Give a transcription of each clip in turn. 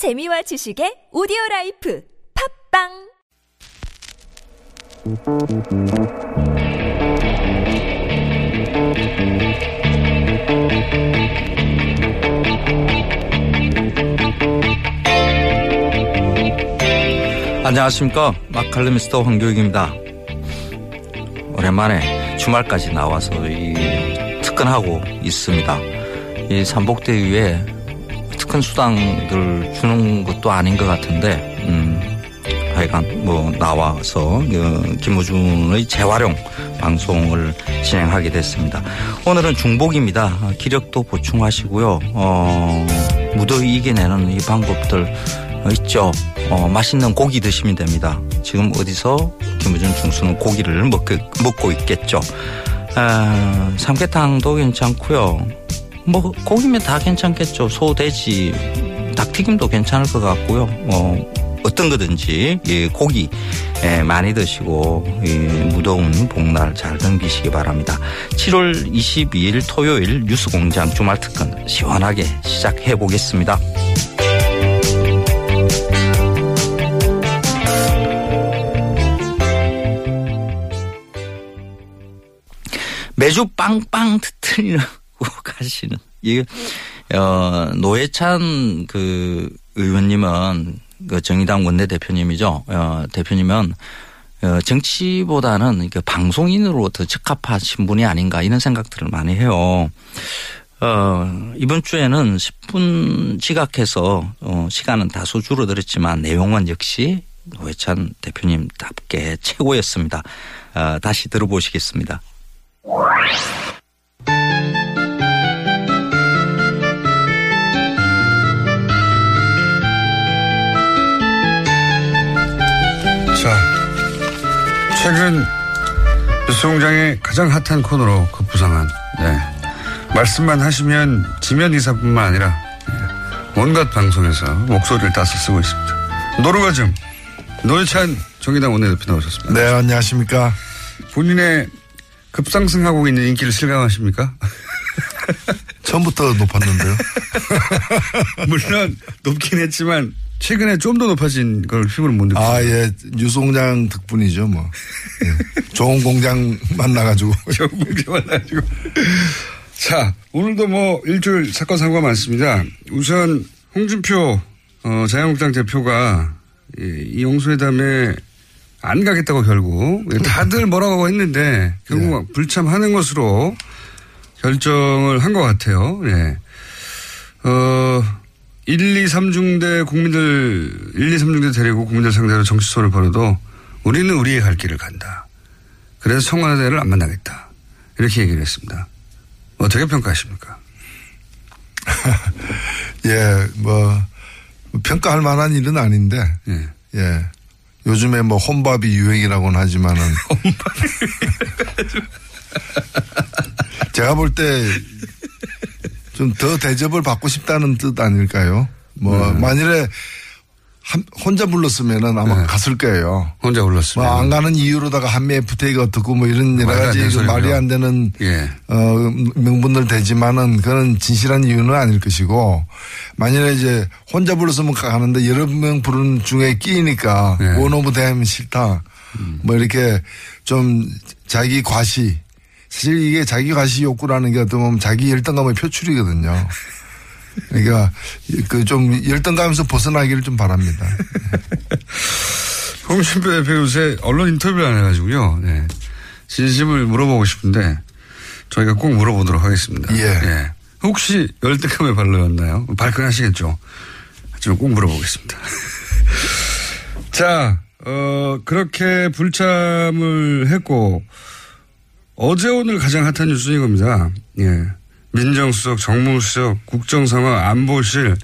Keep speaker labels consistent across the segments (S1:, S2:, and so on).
S1: 재미와 지식의 오디오 라이프 팟빵
S2: 안녕하십니까 맛 칼럼니스트 황교익입니다. 오랜만에 주말까지 나와서 이 특근하고 있습니다. 이 삼복대 위에 특근 수당들 주는 것도 아닌 것 같은데 음 하여간 뭐 나와서 어, 김우준의 재활용 방송을 진행하게 됐습니다. 오늘은 중복입니다. 기력도 보충하시고요. 어, 무더위 이겨내는 이 방법들 있죠. 어, 맛있는 고기 드시면 됩니다. 지금 어디서 김우준 중수는 고기를 먹고, 먹고 있겠죠. 아, 삼계탕도 괜찮고요. 뭐 고기면 다 괜찮겠죠. 소, 돼지, 닭튀김도 괜찮을 것 같고요. 어, 어떤 거든지 이 고기 예, 많이 드시고 이 무더운 복날 잘 넘기시기 바랍니다. 7월 22일 토요일 뉴스공장 주말 특근 시원하게 시작해 보겠습니다. 매주 빵빵 터트리 고 가시는 이 어, 노회찬 그 의원님은 그 정의당 원내대표님이죠. 어, 대표님은 어, 정치보다는 그 방송인으로 더 적합하신 분이 아닌가 이런 생각들을 많이 해요. 어, 이번 주에는 10분 지각해서 어, 시간은 다소 줄어들었지만 내용은 역시 노회찬 대표님답게 최고였습니다. 어, 다시 들어보시겠습니다.
S3: 최근 뉴스 공장의 가장 핫한 코너로 급부상한 네. 말씀만 하시면 지면 이사뿐만 아니라 네. 온갖 방송에서 목소리를 따서 쓰고 있습니다. 노르가즘 노회찬 정의당 원내대표 나오셨습니다.
S4: 네, 안녕하십니까.
S3: 본인의 급상승하고 있는 인기를 실감하십니까?
S4: 처음부터 높았는데요.
S3: 물론 높긴 했지만 최근에 좀 더 높아진 걸 힘으로 못 느끼고.
S4: 아, 예. 유송장 덕분이죠, 뭐. 예. 좋은 공장 만나가지고.
S3: 좋은 공장 만나가지고. 자, 오늘도 뭐 일주일 사건 사고가 많습니다. 우선 홍준표 어, 자유한국당 대표가 이 영수회담에 안 가겠다고 결국 다들 뭐라고 했는데 결국 네. 불참하는 것으로 결정을 한 것 같아요. 예. 어, 1, 2, 3중대 국민들, 1, 2, 3중대 데리고 국민들 상대로 정치소를 벌여도 우리는 우리의 갈 길을 간다. 그래서 청와대를 안 만나겠다. 이렇게 얘기를 했습니다. 어떻게 평가하십니까?
S4: 예, 뭐, 평가할 만한 일은 아닌데. 예. 예. 요즘에 뭐 혼밥이 유행이라고는 하지만은. 제가 볼 때 좀 더 대접을 받고 싶다는 뜻 아닐까요? 뭐, 네. 만일에 한, 혼자 불렀으면은 아마 네. 갔을 거예요.
S3: 혼자 불렀으면.
S4: 뭐 안 가는 이유로다가 한미 FTA가 어떻고 뭐 이런 여러 가지 그 말이 안 되는 예. 어, 명분들 되지만은 그건 진실한 이유는 아닐 것이고 만일에 이제 혼자 불렀으면 가는데 여러 명 부르는 중에 끼니까 예. one of them 싫다. 음. 뭐 이렇게 좀 자기 과시 사실 이게 자기 과시 욕구라는 게 어떤 보면 자기 열등감의 표출이거든요. 그러니까 그 좀 열등감에서 벗어나기를 좀 바랍니다.
S3: 홍준표 대표 요새 언론 인터뷰를 안 해가지고요. 네. 진심을 물어보고 싶은데 저희가 꼭 물어보도록 하겠습니다.
S4: 예. 예.
S3: 혹시 열등감에 발로였나요? 발끈하시겠죠. 하지만 꼭 물어보겠습니다. 자, 어, 그렇게 불참을 했고 어제 오늘 가장 핫한 뉴스는 이겁니다. 예. 민정수석, 정무수석, 국정상황, 안보실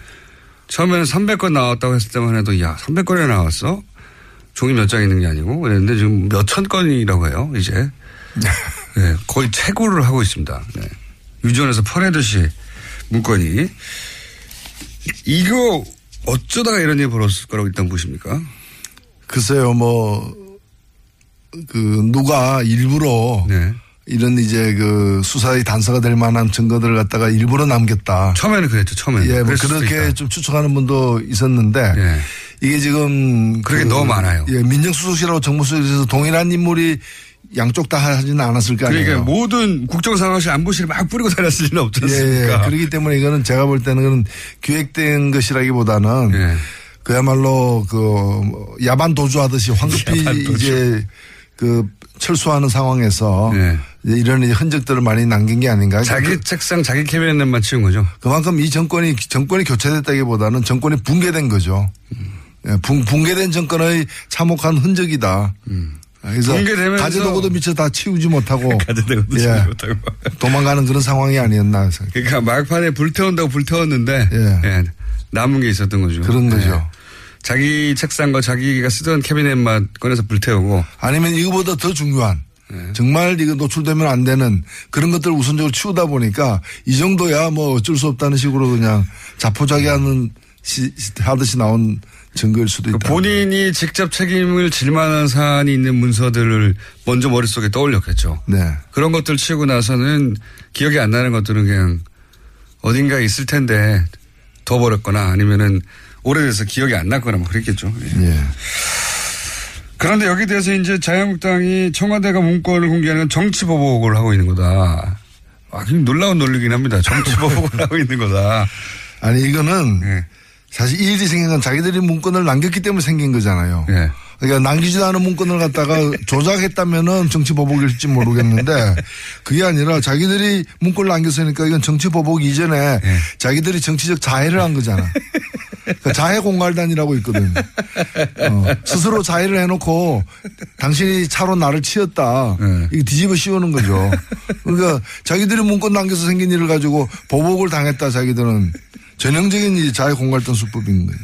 S3: 처음에는 300건 나왔다고 했을 때만 해도 야 300건이나 나왔어? 종이 몇 장 있는 게 아니고 그랬는데 지금 몇 천 건이라고 해요 이제 네, 거의 최고를 하고 있습니다. 네. 유전에서 퍼내듯이 문건이 이거 어쩌다가 이런 일이 벌었을 거라고 일단 보십니까?
S4: 글쎄요 뭐 그 누가 일부러 네. 이런 이제 그 수사의 단서가 될 만한 증거들을 갖다가 일부러 남겼다.
S3: 처음에는 그랬죠. 처음에는.
S4: 예, 뭐 그렇게 좀 추측하는 분도 있었는데
S3: 예.
S4: 이게 지금
S3: 그게 그 너무 많아요.
S4: 예, 민정수석실하고 정무수석실에서 동일한 인물이 양쪽 다 하지는 않았을 거 아니에요.
S3: 그러니까 모든 국정상황실 안보실에 막 뿌리고 다녔을 리는 없지 않습니까?
S4: 예, 예. 그렇기 때문에 이거는 제가 볼 때는 기획된 것이라기보다는 예. 그야말로 그 야반 도주하듯이 황급히 야반 도주. 이제 그 철수하는 상황에서 네. 이런 흔적들을 많이 남긴 게 아닌가.
S3: 자기 그, 책상 자기 캐비넷만 치운 거죠.
S4: 그만큼 이 정권이 정권이 교체됐다기보다는 정권이 붕괴된 거죠. 음. 붕, 붕괴된 정권의 참혹한 흔적이다. 음. 그래서 가재도구도 미처 다 치우지 못하고
S3: 가재도구도 예, 치우지 못하고
S4: 도망가는 그런 상황이 아니었나.
S3: 그러니까 막판에 불태운다고 불태웠는데 예. 예, 남은 게 있었던 거죠.
S4: 그런 거죠. 예.
S3: 자기 책상과 자기가 쓰던 캐비넷만 꺼내서 불태우고
S4: 아니면 이거보다 더 중요한 네. 정말 이거 노출되면 안 되는 그런 것들을 우선적으로 치우다 보니까 이 정도야 뭐 어쩔 수 없다는 식으로 그냥 자포자기하는 시, 하듯이 나온 증거일 수도 있다.
S3: 본인이 직접 책임을 질 만한 사안이 있는 문서들을 먼저 머릿속에 떠올렸겠죠. 네. 그런 것들 치우고 나서는 기억이 안 나는 것들은 그냥 어딘가에 있을 텐데 더 버렸거나 아니면은 오래돼서 기억이 안 났거나 뭐 그랬겠죠. 예. 예. 그런데 여기 대해서 이제 자유한국당이 청와대가 문건을 공개하는 정치보복을 하고 있는 거다. 아, 놀라운 논리긴 합니다. 정치보복을 하고 있는 거다.
S4: 아니, 이거는 예. 사실 이 일이 생긴 건 자기들이 문건을 남겼기 때문에 생긴 거잖아요. 예. 그러니까 남기지도 않은 문건을 갖다가 조작했다면은 정치 보복일지 모르겠는데 그게 아니라 자기들이 문건을 남겼으니까 이건 정치 보복 이전에 예. 자기들이 정치적 자해를 한 거잖아. 그러니까 자해 공갈단이라고 있거든. 어, 스스로 자해를 해놓고 당신이 차로 나를 치었다. 네. 이거 뒤집어 씌우는 거죠. 그러니까 자기들이 문건 남겨서 생긴 일을 가지고 보복을 당했다. 자기들은 전형적인 자해 공갈단 수법인 거예요.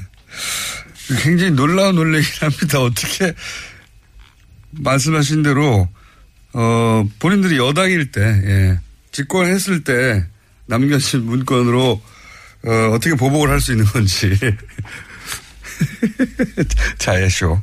S3: 굉장히 놀라운 논리긴 합니다. 어떻게 말씀하신 대로 어 본인들이 여당일 때 예, 집권했을 때 남겨진 문건으로 어, 어떻게 보복을 할 수 있는 건지. 자해쇼.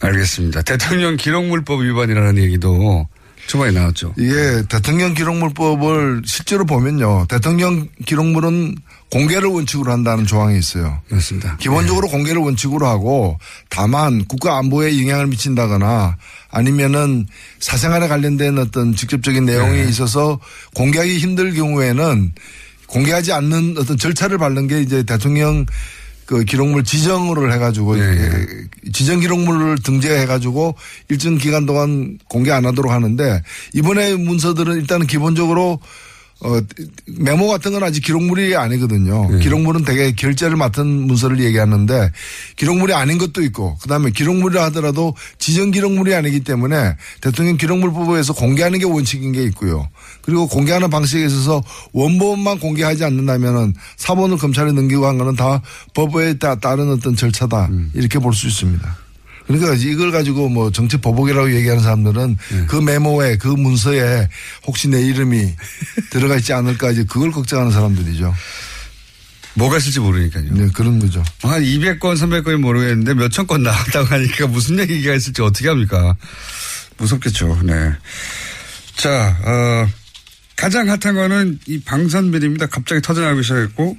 S3: 알겠습니다. 대통령 기록물법 위반이라는 얘기도 초반에 나왔죠.
S4: 예, 대통령 기록물법을 실제로 보면요. 대통령 기록물은 공개를 원칙으로 한다는 조항이 있어요.
S3: 맞습니다.
S4: 기본적으로 네. 공개를 원칙으로 하고 다만 국가 안보에 영향을 미친다거나 아니면은 사생활에 관련된 어떤 직접적인 내용이 네. 있어서 공개하기 힘들 경우에는 공개하지 않는 어떤 절차를 밟는 게 이제 대통령 그 기록물 지정을 해가지고 네. 지정 기록물을 등재해가지고 일정 기간 동안 공개 안 하도록 하는데 이번에 문서들은 일단은 기본적으로 어, 메모 같은 건 아직 기록물이 아니거든요. 네. 기록물은 되게 결제를 맡은 문서를 얘기하는데 기록물이 아닌 것도 있고 그다음에 기록물이라 하더라도 지정 기록물이 아니기 때문에 대통령 기록물법에서 공개하는 게 원칙인 게 있고요. 그리고 공개하는 방식에 있어서 원본만 공개하지 않는다면은 사본을 검찰에 넘기고 한 거는 다 법에 따른 어떤 절차다 음. 이렇게 볼 수 있습니다. 그러니까 이걸 가지고 뭐 정치 보복이라고 얘기하는 사람들은 네. 그 메모에 그 문서에 혹시 내 이름이 들어가 있지 않을까 이제 그걸 걱정하는 사람들이죠.
S3: 뭐가 있을지 모르니까요.
S4: 네, 그런 거죠.
S3: 한 200건, 300건이 모르겠는데 몇천 건 나왔다고 하니까 무슨 얘기가 있을지 어떻게 합니까? 무섭겠죠. 네. 자, 어, 가장 핫한 거는 이 방산비리입니다. 갑자기 터져나가기 시작했고,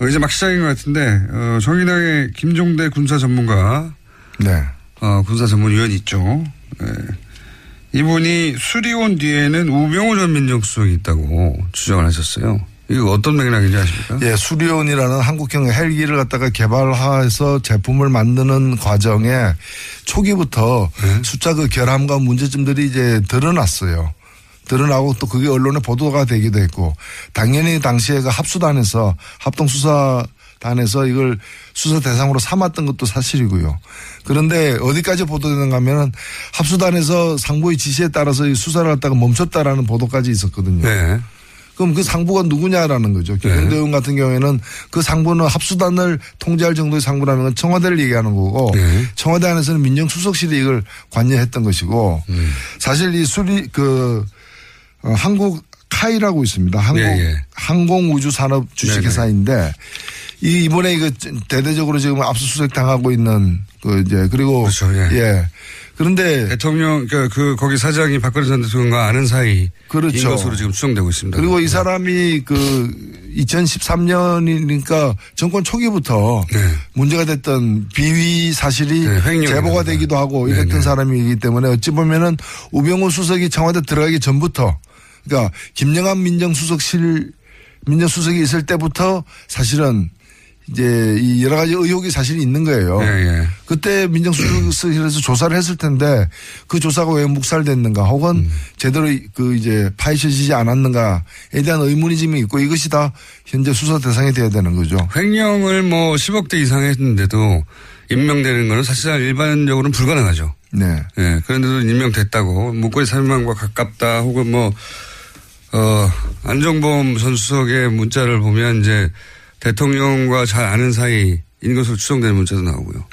S3: 어, 이제 막 시작인 것 같은데, 어, 정의당의 김종대 군사 전문가, 네. 어, 군사 전문위원이 있죠. 네. 이분이 수리온 뒤에는 우병우 전 민정수석이 있다고 주장을 하셨어요. 이거 어떤 맥락인지 아십니까?
S4: 예, 수리온이라는 한국형 헬기를 갖다가 개발해서 제품을 만드는 과정에 초기부터 네? 숫자 그 결함과 문제점들이 이제 드러났어요. 드러나고 또 그게 언론에 보도가 되기도 했고 당연히 당시에 그 합수단에서 합동수사 단에서 이걸 수사 대상으로 삼았던 것도 사실이고요. 그런데 어디까지 보도되는가 하면은 합수단에서 상부의 지시에 따라서 이 수사를 갖다가 멈췄다라는 보도까지 있었거든요. 네. 그럼 그 상부가 누구냐라는 거죠. 김영도 네. 의원 같은 경우에는 그 상부는 합수단을 통제할 정도의 상부라면 청와대를 얘기하는 거고 네. 청와대 안에서는 민정수석실이 이걸 관여했던 것이고 음. 사실 이 수리 그 어, 한국 카이라고 있습니다. 한국 예, 예. 항공우주산업 주식회사인데 이 이번에 이거 대대적으로 지금 압수수색 당하고 있는 그 이제 그리고
S3: 그렇죠, 예.
S4: 예. 그런데
S3: 대통령 그, 그 거기 사장이 박근혜 전 대통령과 아는 사이
S4: 그렇죠.
S3: 것으로 지금 추정되고 있습니다.
S4: 그리고 이 사람이 그 2013년이니까 정권 초기부터 네. 문제가 됐던 비위 사실이 네, 제보가 되기도 하고 이랬던 네, 네. 사람이기 때문에 어찌 보면은 우병우 수석이 청와대 들어가기 전부터 그러니까 김영한 민정수석실 민정수석이 있을 때부터 사실은 이제 이 여러 가지 의혹이 사실 있는 거예요. 예, 예. 그때 민정수석실에서 조사를 했을 텐데 그 조사가 왜 묵살됐는가 혹은 음. 제대로 그 이제 파헤쳐지지 않았는가에 대한 의문이 지금 있고 이것이 다 현재 수사 대상이 돼야 되는 거죠.
S3: 횡령을 뭐 10억 대 이상 했는데도 임명되는 거는 사실상 일반적으로는 불가능하죠. 네. 예. 그런데도 임명됐다고 문고리 사명과 가깝다 혹은 뭐, 어, 안정범 전 수석의 문자를 보면 이제 대통령과 잘 아는 사이인 것으로 추정되는 문자도 나오고요.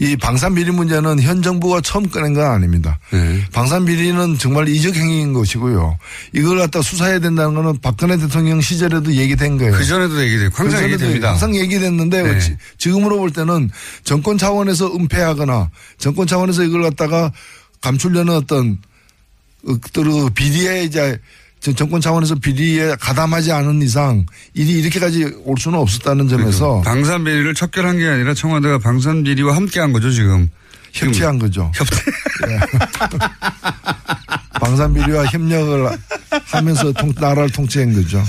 S4: 이 방산 비리 문제는 현 정부가 처음 꺼낸 건 아닙니다. 네. 방산 비리는 정말 이적 행위인 것이고요. 이걸 갖다 수사해야 된다는 거는 박근혜 대통령 시절에도 얘기된 거예요.
S3: 그 전에도 얘기되고 항상 얘기됩니다.
S4: 항상 얘기됐는데 네. 지금으로 볼 때는 정권 차원에서 은폐하거나 정권 차원에서 이걸 갖다가 감추려는 어떤 그 비리에 이제 정권 차원에서 비리에 가담하지 않은 이상 일이 이렇게까지 올 수는 없었다는 점에서
S3: 그러니까 방산 비리를 척결한 게 아니라 청와대가 방산 비리와 함께한 거죠 지금
S4: 협치한 거죠.
S3: 협치. 네.
S4: 방산 비리와 협력을 하면서 통, 나라를 통치한 거죠.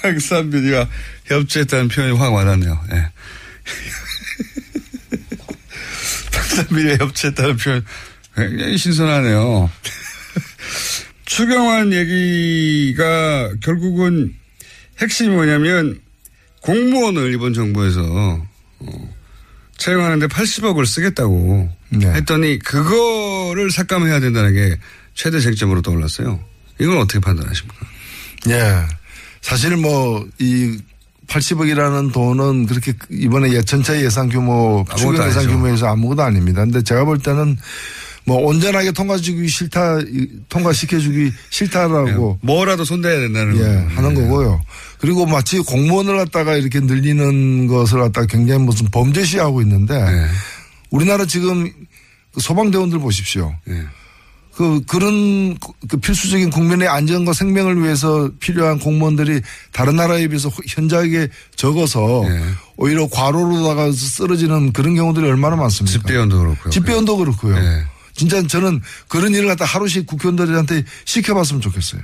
S3: 방산 비리와 협치했다는 표현이 확 와닿네요. 네. 방산 비리와 협치했다는 표현 굉장히 신선하네요. 추경안 얘기가 결국은 핵심이 뭐냐면 공무원을 이번 정부에서 어, 채용하는데 80억을 쓰겠다고 네. 했더니 그거를 삭감해야 된다는 게 최대 쟁점으로 떠올랐어요. 이건 어떻게 판단하십니까?
S4: 예. 사실 뭐, 이 80억이라는 돈은 그렇게 이번에 예천차 예산 규모, 추경 예산 규모에서 아무것도 아닙니다. 근데 제가 볼 때는 뭐 온전하게 통과시키기 싫다, 통과시켜주기 싫다라고.
S3: 네, 뭐라도 손대야 된다는
S4: 예, 하는 네. 거고요. 그리고 마치 공무원을 갖다가 이렇게 늘리는 것을 갖다가 굉장히 무슨 범죄시하고 있는데 네. 우리나라 지금 그 소방대원들 보십시오. 네. 그, 그런 그 필수적인 국민의 안전과 생명을 위해서 필요한 공무원들이 다른 나라에 비해서 현저하게 적어서 네. 오히려 과로로다가 쓰러지는 그런 경우들이 얼마나 많습니까?
S3: 집배원도 그렇고요.
S4: 집배원도 그렇고요. 네. 진짜 저는 그런 일을 갖다 하루씩 국회의원들한테 시켜봤으면 좋겠어요.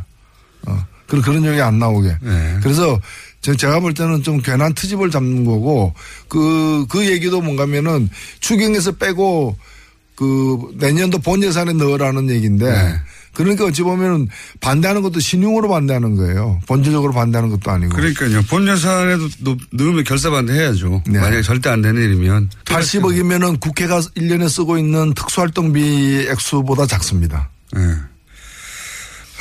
S4: 어. 그런, 그런 얘기 안 나오게. 네. 그래서 제가 볼 때는 좀 괜한 트집을 잡는 거고 그, 그 얘기도 뭔가면은 추경에서 빼고 그 내년도 본 예산에 넣으라는 얘기인데 네. 그러니까 어찌 보면 반대하는 것도 신용으로 반대하는 거예요. 본질적으로 반대하는 것도 아니고.
S3: 그러니까요. 본 예산에도 넣으면 결사 반대해야죠. 네. 만약에 절대 안 되는 일이면.
S4: 80억이면은 국회가 1년에 쓰고 있는 특수활동비 액수보다 작습니다. 네.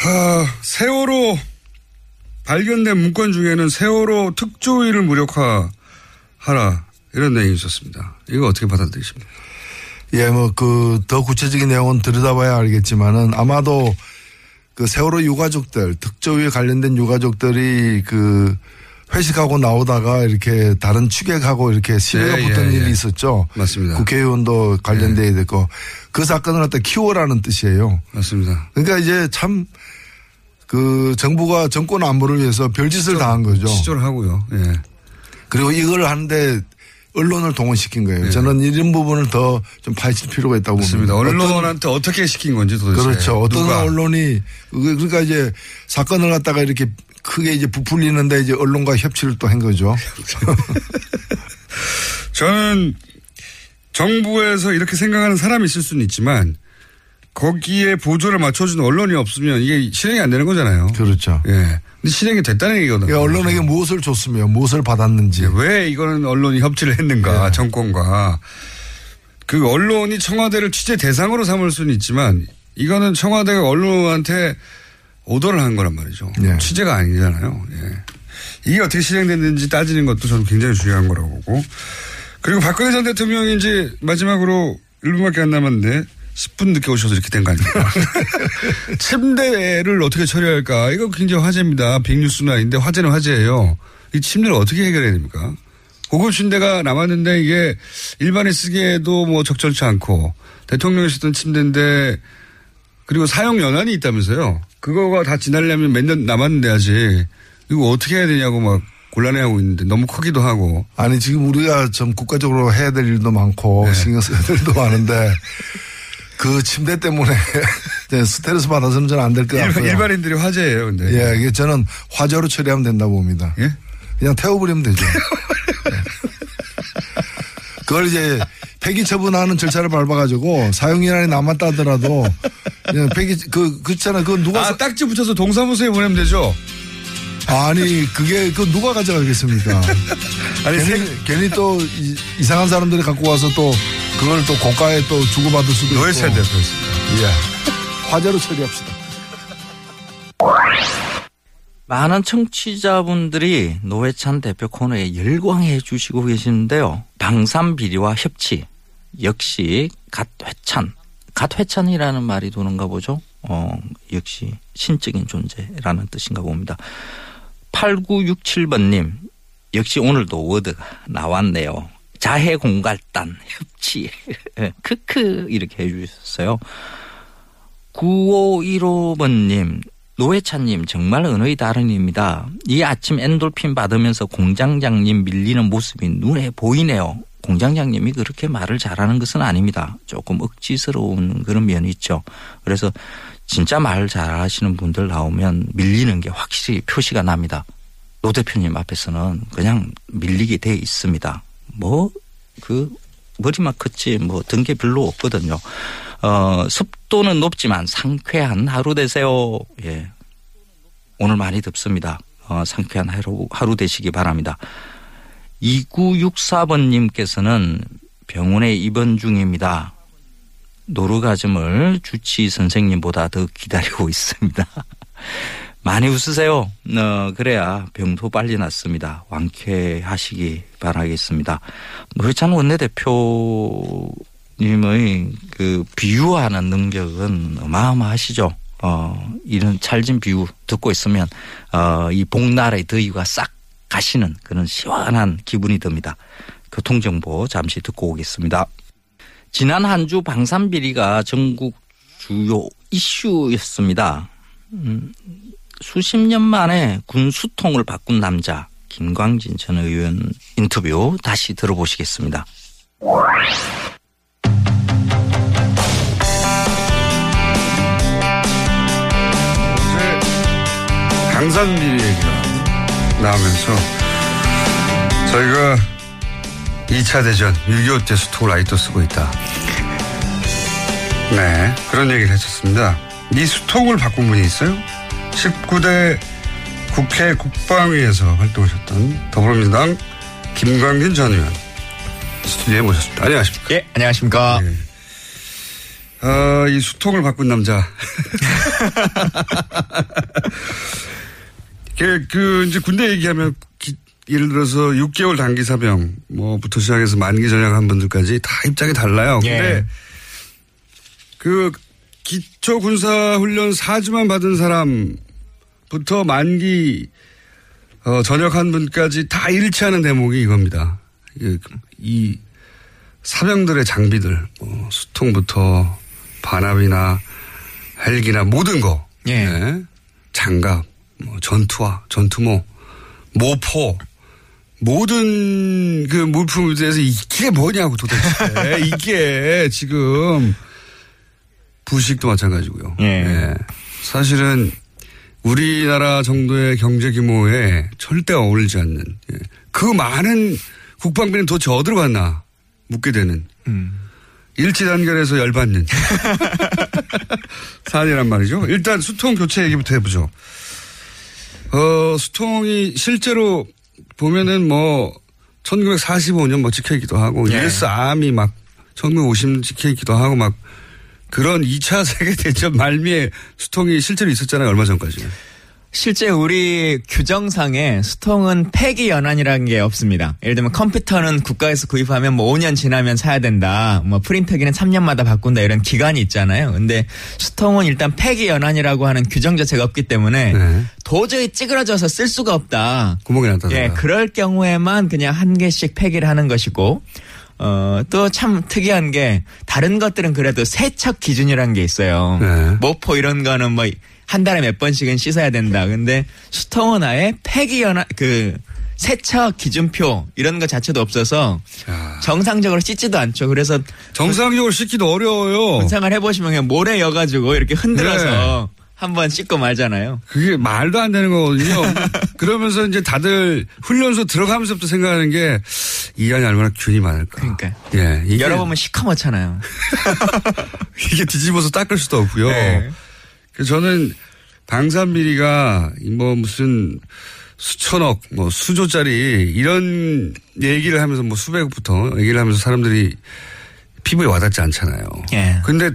S3: 아, 세월호 발견된 문건 중에는 세월호 특조위를 무력화하라 이런 내용이 있었습니다. 이거 어떻게 받아들이십니까?
S4: 예, 뭐, 그, 더 구체적인 내용은 들여다봐야 알겠지만은 아마도 그 세월호 유가족들, 특조위에 관련된 유가족들이 그 회식하고 나오다가 이렇게 다른 취객하고 이렇게 시비가 예, 붙은 예, 일이 예. 있었죠.
S3: 맞습니다.
S4: 국회의원도 관련돼야 예. 됐고 그 사건을 갖다 키워라는 뜻이에요.
S3: 맞습니다.
S4: 그러니까 이제 참 그 정부가 정권 안보를 위해서 별짓을 당한 거죠.
S3: 시조를 하고요. 예.
S4: 그리고 이걸 하는데 언론을 동원시킨 거예요. 네. 저는 이런 부분을 더 좀 파헤칠 필요가 있다고
S3: 봅니다. 언론한테 어떤, 게 시킨 건지 도대체.
S4: 그렇죠. 어떤 누가. 언론이 그러니까 이제 사건을 갖다가 이렇게 크게 이제 부풀리는데 이제 언론과 협치를 또 한 거죠.
S3: 저는 정부에서 이렇게 생각하는 사람이 있을 수는 있지만 거기에 보조를 맞춰주는 언론이 없으면 이게 실행이 안 되는 거잖아요.
S4: 그렇죠.
S3: 예. 근데 실행이 됐다는 얘기거든요.
S4: 그러니까 언론에게 무엇을 줬으면 무엇을 받았는지.
S3: 왜 이거는 언론이 협치를 했는가, 예. 정권과. 그 언론이 청와대를 취재 대상으로 삼을 수는 있지만 이거는 청와대가 언론한테 오더를 한 거란 말이죠. 예. 취재가 아니잖아요. 예. 이게 어떻게 실행됐는지 따지는 것도 저는 굉장히 중요한 거라고 보고. 그리고 박근혜 전 대통령이 이제 마지막으로 1분밖에 안 남았는데 10분 늦게 오셔서 이렇게 된 거 아닙니까? 침대를 어떻게 처리할까? 이거 굉장히 화제입니다. 빅뉴스는 아닌데 화제는 화제예요. 이 침대를 어떻게 해결해야 됩니까? 고급 침대가 남았는데 이게 일반에 쓰기에도 뭐 적절치 않고 대통령이 쓰던 침대인데 그리고 사용 연한이 있다면서요. 그거가 다 지나려면 몇 년 남았는데 아직 이거 어떻게 해야 되냐고 막 곤란해하고 있는데 너무 크기도 하고.
S4: 아니 지금 우리가 좀 국가적으로 해야 될 일도 많고 네. 신경 써야 될 일도 많은데 그 침대 때문에 스트레스 받아서는 저는 안 될 것 같고요.
S3: 일반인들이 화제예요, 근데.
S4: 예, 이게 저는 화재로 처리하면 된다고 봅니다. 예? 그냥 태워버리면 되죠. 네. 그걸 이제 폐기 처분하는 절차를 밟아가지고 사용기한이 남았다 하더라도 그냥 폐기 그 그렇잖아. 그 누가
S3: 아, 딱지 붙여서 동사무소에 보내면 되죠.
S4: 아니 그게 그 누가 가져가겠습니까? 아니 괜히, 괜히 또 이, 상한 사람들이 갖고 와서 또 그걸 또 고가에 또 주고받을 수도 있고.
S3: 노회찬 대표였습니다.
S4: 예. 화재로 처리합시다.
S2: 많은 청취자분들이 노회찬 대표 코너에 열광해 주시고 계시는데요. 방산 비리와 협치 역시 갓회찬 갓회찬이라는 말이 도는가 보죠. 어, 역시 신적인 존재라는 뜻인가 봅니다. 8967번님, 역시 오늘도 word가 나왔네요. 자해 공갈단, 협치. 크크, 이렇게 해주셨어요. 9515번님, 노회찬님 정말 언어의 달인입니다. 이 아침 엔돌핀 받으면서 공장장님 밀리는 모습이 눈에 보이네요. 공장장님이 그렇게 말을 잘하는 것은 아닙니다. 조금 억지스러운 그런 면이 있죠. 그래서 진짜 말 잘하시는 분들 나오면 밀리는 게 확실히 표시가 납니다. 노 대표님 앞에서는 그냥 밀리게 돼 있습니다. 뭐, 그, 머리만 컸지, 뭐, 든게 별로 없거든요. 어, 습도는 높지만 상쾌한 하루 되세요. 예. 오늘 많이 덥습니다. 어, 상쾌한 하루, 하루 되시기 바랍니다. 2964번님께서는 병원에 입원 중입니다. 노르가즘을 주치 선생님보다 더 기다리고 있습니다. 많이 웃으세요. 어, 그래야 병도 빨리 낫습니다. 완쾌하시기 바라겠습니다. 노회찬 원내대표님의 그 비유하는 능력은 어마어마하시죠. 어, 이런 찰진 비유 듣고 있으면, 어, 이 복날의 더위가 싹 가시는 그런 시원한 기분이 듭니다. 교통정보 잠시 듣고 오겠습니다. 지난 한 주 방산비리가 전국 주요 이슈였습니다. 음, 수십 년 만에 군 수통을 바꾼 남자 김광진 전 의원 인터뷰 다시 들어보시겠습니다.
S3: 어제 강산비리 얘기가 나오면서 저희가 2차 대전 6.25 때 수통을 아직도 쓰고 있다. 네, 그런 얘기를 했었습니다. 이 수통을 바꾼 분이 있어요? 19대 국회 국방위에서 활동하셨던 더불어민주당 김광진 전 의원 스튜디오에 모셨습니다. 안녕하십니까?
S5: 예, 안녕하십니까? 네.
S3: 어, 이 수통을 바꾼 남자. 그, 그, 이제 군대 얘기하면 기, 예를 들어서 6개월 단기 사병 뭐부터 시작해서 만기 전역한 분들까지 다 입장이 달라요. 예. 근데 그 기초 군사 훈련 4주만 받은 사람부터 만기 어, 전역한 분까지 다 일치하는 대목이 이겁니다. 이, 이 사병들의 장비들, 뭐 수통부터 반합이나 헬기나 모든 거, 예. 네. 장갑, 뭐 전투화, 전투모, 모포, 모든 그 물품에 대해서 이게 뭐냐고 도대체. 이게 지금 부식도 마찬가지고요. 예. 예. 사실은 우리나라 정도의 경제 규모에 절대 어울리지 않는 예. 그 많은 국방비는 도대체 어디로 갔나 묻게 되는 음. 일치 단결해서 열받는 사안이란 말이죠. 일단 수통 교체 얘기부터 해보죠. 어, 수통이 실제로 보면은 뭐 1945년 뭐 찍혀있기도 하고 예. US 암이 막 1950년 찍혀있기도 하고 막 그런 2차 세계대전 말미에 수통이 실제로 있었잖아요. 얼마 전까지.
S5: 실제 우리 규정상에 수통은 폐기 연한이라는 게 없습니다. 예를 들면 컴퓨터는 국가에서 구입하면 뭐 5년 지나면 사야 된다. 뭐 프린터기는 3년마다 바꾼다 이런 기간이 있잖아요. 근데 수통은 일단 폐기 연한이라고 하는 규정 자체가 없기 때문에 네. 도저히 찌그러져서 쓸 수가 없다.
S3: 구멍이 났다.
S5: 예, 그럴 경우에만 그냥 한 개씩 폐기를 하는 것이고 어, 또 참 특이한 게 다른 것들은 그래도 세척 기준이라는 게 있어요. 네. 모포 이런 거는 뭐 한 달에 몇 번씩은 씻어야 된다. 근데 수통은 아예 폐기연화 그 세척 기준표 이런 거 자체도 없어서 야. 정상적으로 씻지도 않죠. 그래서
S3: 정상적으로 씻기도 어려워요.
S5: 군생활 해보시면 그냥 모래 여가지고 이렇게 흔들어서 네. 한번 씻고 말잖아요.
S3: 그게 말도 안 되는 거거든요. 그러면서 이제 다들 훈련소 들어가면서부터 생각하는 게 이 안에 얼마나 균이 많을까.
S5: 그러니까. 예. 이게 열어보면 시커멓잖아요.
S3: 이게 뒤집어서 닦을 수도 없고요. 네. 그래서 저는 방산비리가 뭐 무슨 수천억, 뭐 수조짜리 이런 얘기를 하면서 뭐 수백억부터 얘기를 하면서 사람들이 피부에 와닿지 않잖아요. 예. 근데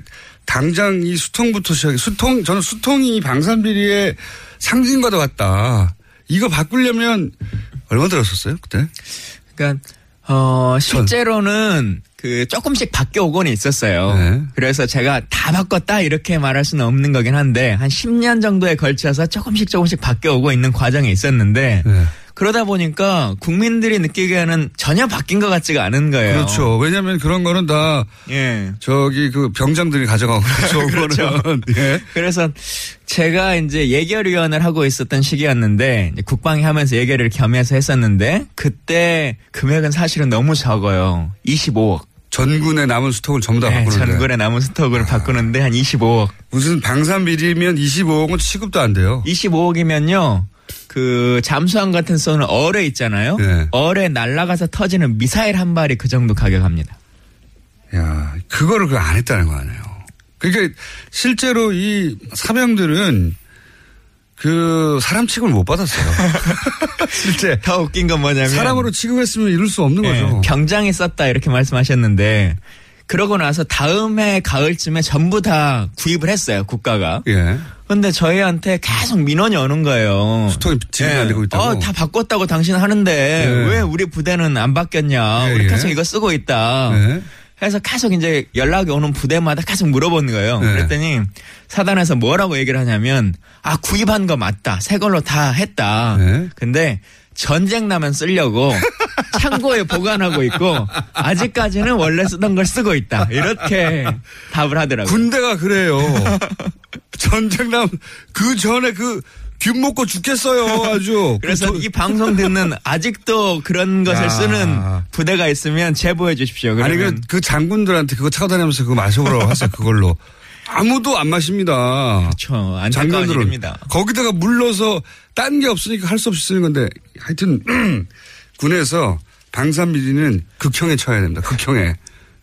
S3: 당장 이 수통부터 시작해 수통 저는 수통이 방산 비리의 상징과도 같다. 이거 바꾸려면 얼마 들었었어요 그때?
S5: 그러니까 어 실제로는 그 조금씩 바뀌어오곤 있었어요. 네. 그래서 제가 다 바꿨다 이렇게 말할 수는 없는 거긴 한데 한 10년 정도에 걸쳐서 조금씩 조금씩 바뀌어오고 있는 과정이 있었는데 네. 그러다 보니까 국민들이 느끼기에는 전혀 바뀐 것 같지가 않은 거예요.
S3: 그렇죠. 왜냐하면 그런 거는 다 예. 저기 그 병장들이 가져가고 그렇죠. 그렇죠.
S5: 예. 그래서 제가 이제 예결위원을 하고 있었던 시기였는데 국방위 하면서 예결을 겸해서 했었는데 그때 금액은 사실은 너무 적어요. 25억.
S3: 전군에 남은 스톡을 전부 다 네, 바꾸는데.
S5: 전군에 남은 스톡을 아. 바꾸는데 한 25억.
S3: 무슨 방산 비리면 25억은 취급도 안 돼요.
S5: 25억이면요. 그 잠수함 같은 쏘는 어뢰 있잖아요. 네. 어뢰 날아가서 터지는 미사일 한 발이 그 정도 가격합니다.
S3: 야, 그거를 그 안 했다는 거 아니에요. 그러니까 실제로 이 사병들은 그 사람 취급을 못 받았어요. 실제
S5: 더 웃긴 건 뭐냐면
S3: 사람으로 취급했으면 이룰 수 없는 네, 거죠.
S5: 병장이 썼다 이렇게 말씀하셨는데 그러고 나서 다음해 가을쯤에 전부 다 구입을 했어요 국가가. 예. 근데 저희한테 계속 민원이 오는 거예요.
S3: 스톡이 진행이 예. 안 되고 있다고.
S5: 어, 다 바꿨다고 당신 하는데 예. 왜 우리 부대는 안 바뀌었냐. 예. 우리 계속 이거 쓰고 있다. 예. 해서 계속 이제 연락이 오는 부대마다 계속 물어보는 거예요. 네. 그랬더니 사단에서 뭐라고 얘기를 하냐면 아 구입한 거 맞다. 새 걸로 다 했다. 네. 근데 전쟁 나면 쓰려고 창고에 보관하고 있고 아직까지는 원래 쓰던 걸 쓰고 있다. 이렇게 답을 하더라고요.
S3: 군대가 그래요. 전쟁 나면 그 전에 그 균 먹고 죽겠어요, 아주.
S5: 그래서 그이 방송 듣는 아직도 그런 것을 야. 쓰는 부대가 있으면 제보해 주십시오.
S3: 그러면. 아니, 그, 그 장군들한테 그거 차고 다니면서 그거 마셔보라고 하세요, 그걸로. 아무도 안 마십니다.
S5: 그렇죠. 장관들은
S3: 거기다가 물러서 딴 게 없으니까 할 수 없이 쓰는 건데 하여튼 군에서 방산비리는 극형에 처해야 됩니다. 극형에.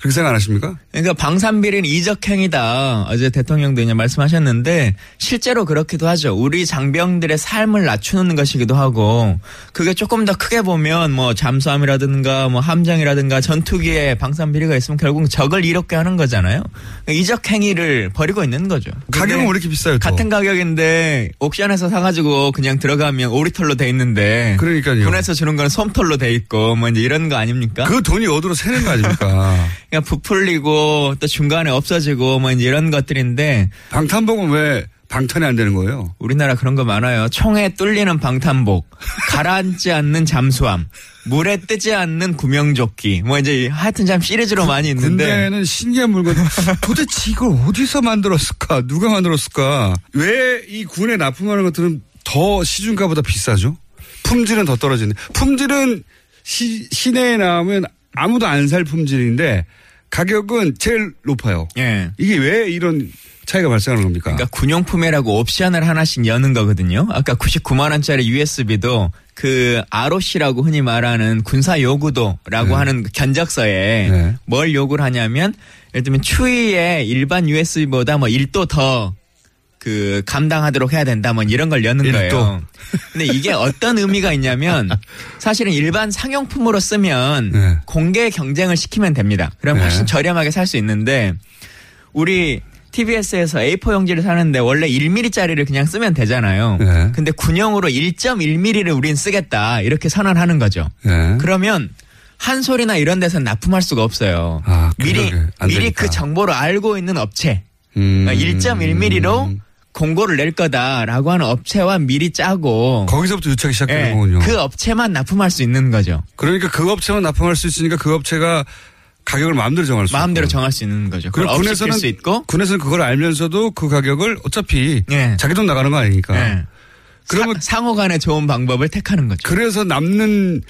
S3: 그렇게 생각 안 하십니까?
S5: 그러니까 방산비리는 이적행위다. 어제 대통령도 이제 말씀하셨는데 실제로 그렇기도 하죠. 우리 장병들의 삶을 낮추는 것이기도 하고 그게 조금 더 크게 보면 뭐 잠수함이라든가 뭐 함정이라든가 전투기에 방산비리가 있으면 결국 적을 이롭게 하는 거잖아요. 그러니까 이적행위를 벌이고 있는 거죠.
S3: 가격은 왜 이렇게 비싸요? 또?
S5: 같은 가격인데 옥션에서 사가지고 그냥 들어가면 오리털로 돼 있는데
S3: 그러니까요.
S5: 군에서 주는 건 솜털로 돼 있고 뭐 이제 이런 거 아닙니까?
S3: 그 돈이 어디로 새는 거 아닙니까?
S5: 그냥 부풀리고 또 중간에 없어지고 뭐 이런 것들인데
S3: 방탄복은 왜 방탄이 안 되는 거예요?
S5: 우리나라 그런 거 많아요. 총에 뚫리는 방탄복, 가라앉지 않는 잠수함, 물에 뜨지 않는 구명조끼. 뭐 이제 하여튼 참 시리즈로 많이 있는데.
S3: 군대는 신기한 물건. 도대체 이걸 어디서 만들었을까? 누가 만들었을까? 왜 이 군에 납품하는 것들은 더 시중가보다 비싸죠? 품질은 더 떨어지는. 품질은 시, 시내에 나오면 아무도 안 살 품질인데 가격은 제일 높아요. 예. 이게 왜 이런 차이가 발생하는 겁니까?
S5: 그러니까 군용품이라고 옵션을 하나씩 여는 거거든요. 아까 99만 원짜리 USB도 그 ROC라고 흔히 말하는 군사 요구도라고 네. 하는 견적서에 네. 뭘 요구를 하냐면 예를 들면 추위에 일반 USB보다 뭐 1도 더 그 감당하도록 해야 된다 뭐 이런 걸 여는 거예요. 근데 이게 어떤 의미가 있냐면 사실은 일반 상용품으로 쓰면 네. 공개 경쟁을 시키면 됩니다. 그럼 훨씬 네. 저렴하게 살 수 있는데 우리 TBS에서 A4 용지를 사는데 원래 1mm짜리를 그냥 쓰면 되잖아요. 네. 근데 군용으로 1.1mm를 우린 쓰겠다. 이렇게 선언하는 거죠. 네. 그러면 한 소리나 이런 데서는 납품할 수가 없어요. 아, 미리 미리 그 정보를 알고 있는 업체. 음. 그러니까 1.1mm로 공고를 낼 거다라고 하는 업체와 미리 짜고
S3: 거기서부터 유착이 시작되는 네, 거군요.
S5: 그 업체만 납품할 수 있는 거죠.
S3: 그러니까 그 업체만 납품할 수 있으니까 그 업체가 가격을 마음대로 정할 수
S5: 마음대로 있고. 정할 수 있는 거죠. 그럼 군에서는 수 있고
S3: 군에서는 그걸 알면서도 그 가격을 어차피 네. 자기 돈 나가는 거 아니니까. 네.
S5: 그러면 사, 상호간에 좋은 방법을 택하는 거죠.
S3: 그래서 남는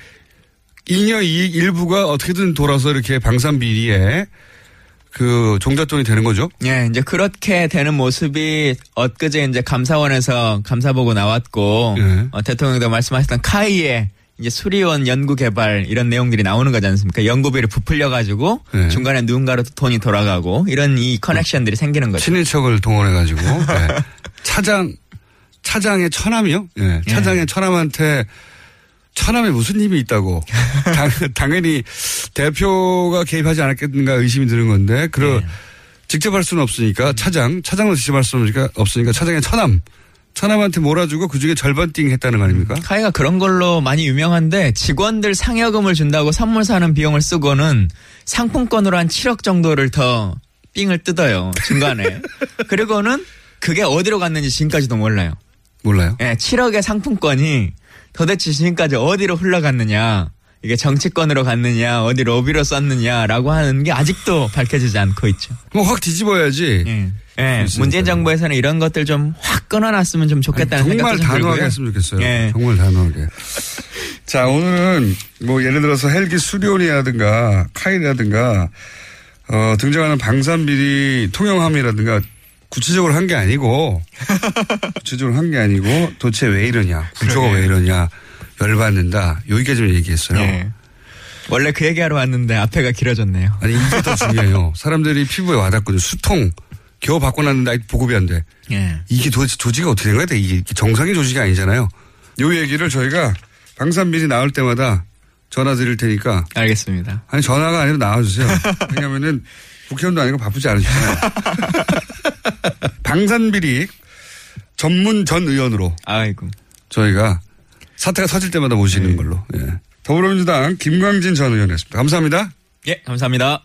S3: 잉여 이익 일부가 어떻게든 돌아서 이렇게 방산 비리에 그 종잣돈이 되는 거죠?
S5: 예, 이제 그렇게 되는 모습이 엊그제 이제 감사원에서 감사 보고 나왔고 예. 어, 대통령도 말씀하셨던 카이의 이제 수리원 연구 개발 이런 내용들이 나오는 거지 않습니까? 연구비를 부풀려 가지고 네. 중간에 누군가로 돈이 돌아가고 이런 이 커넥션들이 생기는 거죠.
S3: 친인척을 동원해 가지고 네. 차장 차장의 처남이요? 네. 차장의 처남한테 처남에 무슨 힘이 있다고 당, 연히 대표가 개입하지 않았겠는가 의심이 드는 건데 그러 직접 할 수는 없으니까 차장 차장으로 직접 할 수는 없으니까 차장의 처남 처남한테 몰아주고 그중에 절반 띵 했다는 거 아닙니까?
S5: 카이가 그런 걸로 많이 유명한데 직원들 상여금을 준다고 선물 사는 비용을 쓰고는 상품권으로 한 7억 정도를 더 삥을 뜯어요. 중간에. 그리고는 그게 어디로 갔는지 지금까지도 몰라요.
S3: 몰라요?
S5: 예, 네, 7억의 상품권이 도대체 지금까지 어디로 흘러갔느냐. 이게 정치권으로 갔느냐, 어디 로비로 썼느냐라고 하는 게 아직도 밝혀지지 않고 있죠.
S3: 뭐 확 뒤집어야지. 예.
S5: 예. 문재인 정부에서는 이런 것들 좀 확 끊어놨으면 좀 좋겠다는 아니,
S3: 정말 단호하게 했으면 좋겠어요. 예. 정말 단호하게. 자, 오늘은 뭐 예를 들어서 헬기 수리온이라든가 카이라든가 어, 등장하는 방산비리 통영함이라든가 구체적으로 한 게 아니고 구체적으로 한 게 아니고 도대체 왜 이러냐 구조가 그러게. 왜 이러냐 열받는다 여기까지 얘기했어요. 네.
S5: 원래 그 얘기하러 왔는데 앞에가 길어졌네요.
S3: 아니 이게 더 중요해요. 사람들이 피부에 와닿거든요. 수통 겨우 바꿔놨는데 아직 보급이 안 돼. 네. 이게 도대체 조직이 어떻게 된 거야? 이게 정상의 조직이 아니잖아요. 요 얘기를 저희가 방산비리 나올 때마다 전화 드릴 테니까.
S5: 알겠습니다.
S3: 아니 전화가 아니라 나와주세요. 왜냐면은 국회의원도 아니고 바쁘지 않으시잖아요. 방산비리 전문 전 의원으로.
S5: 아이고.
S3: 저희가 사태가 터질 때마다 모시는 네. 걸로. 예. 더불어민주당 김광진 전 의원이었습니다. 감사합니다.
S5: 예, 감사합니다.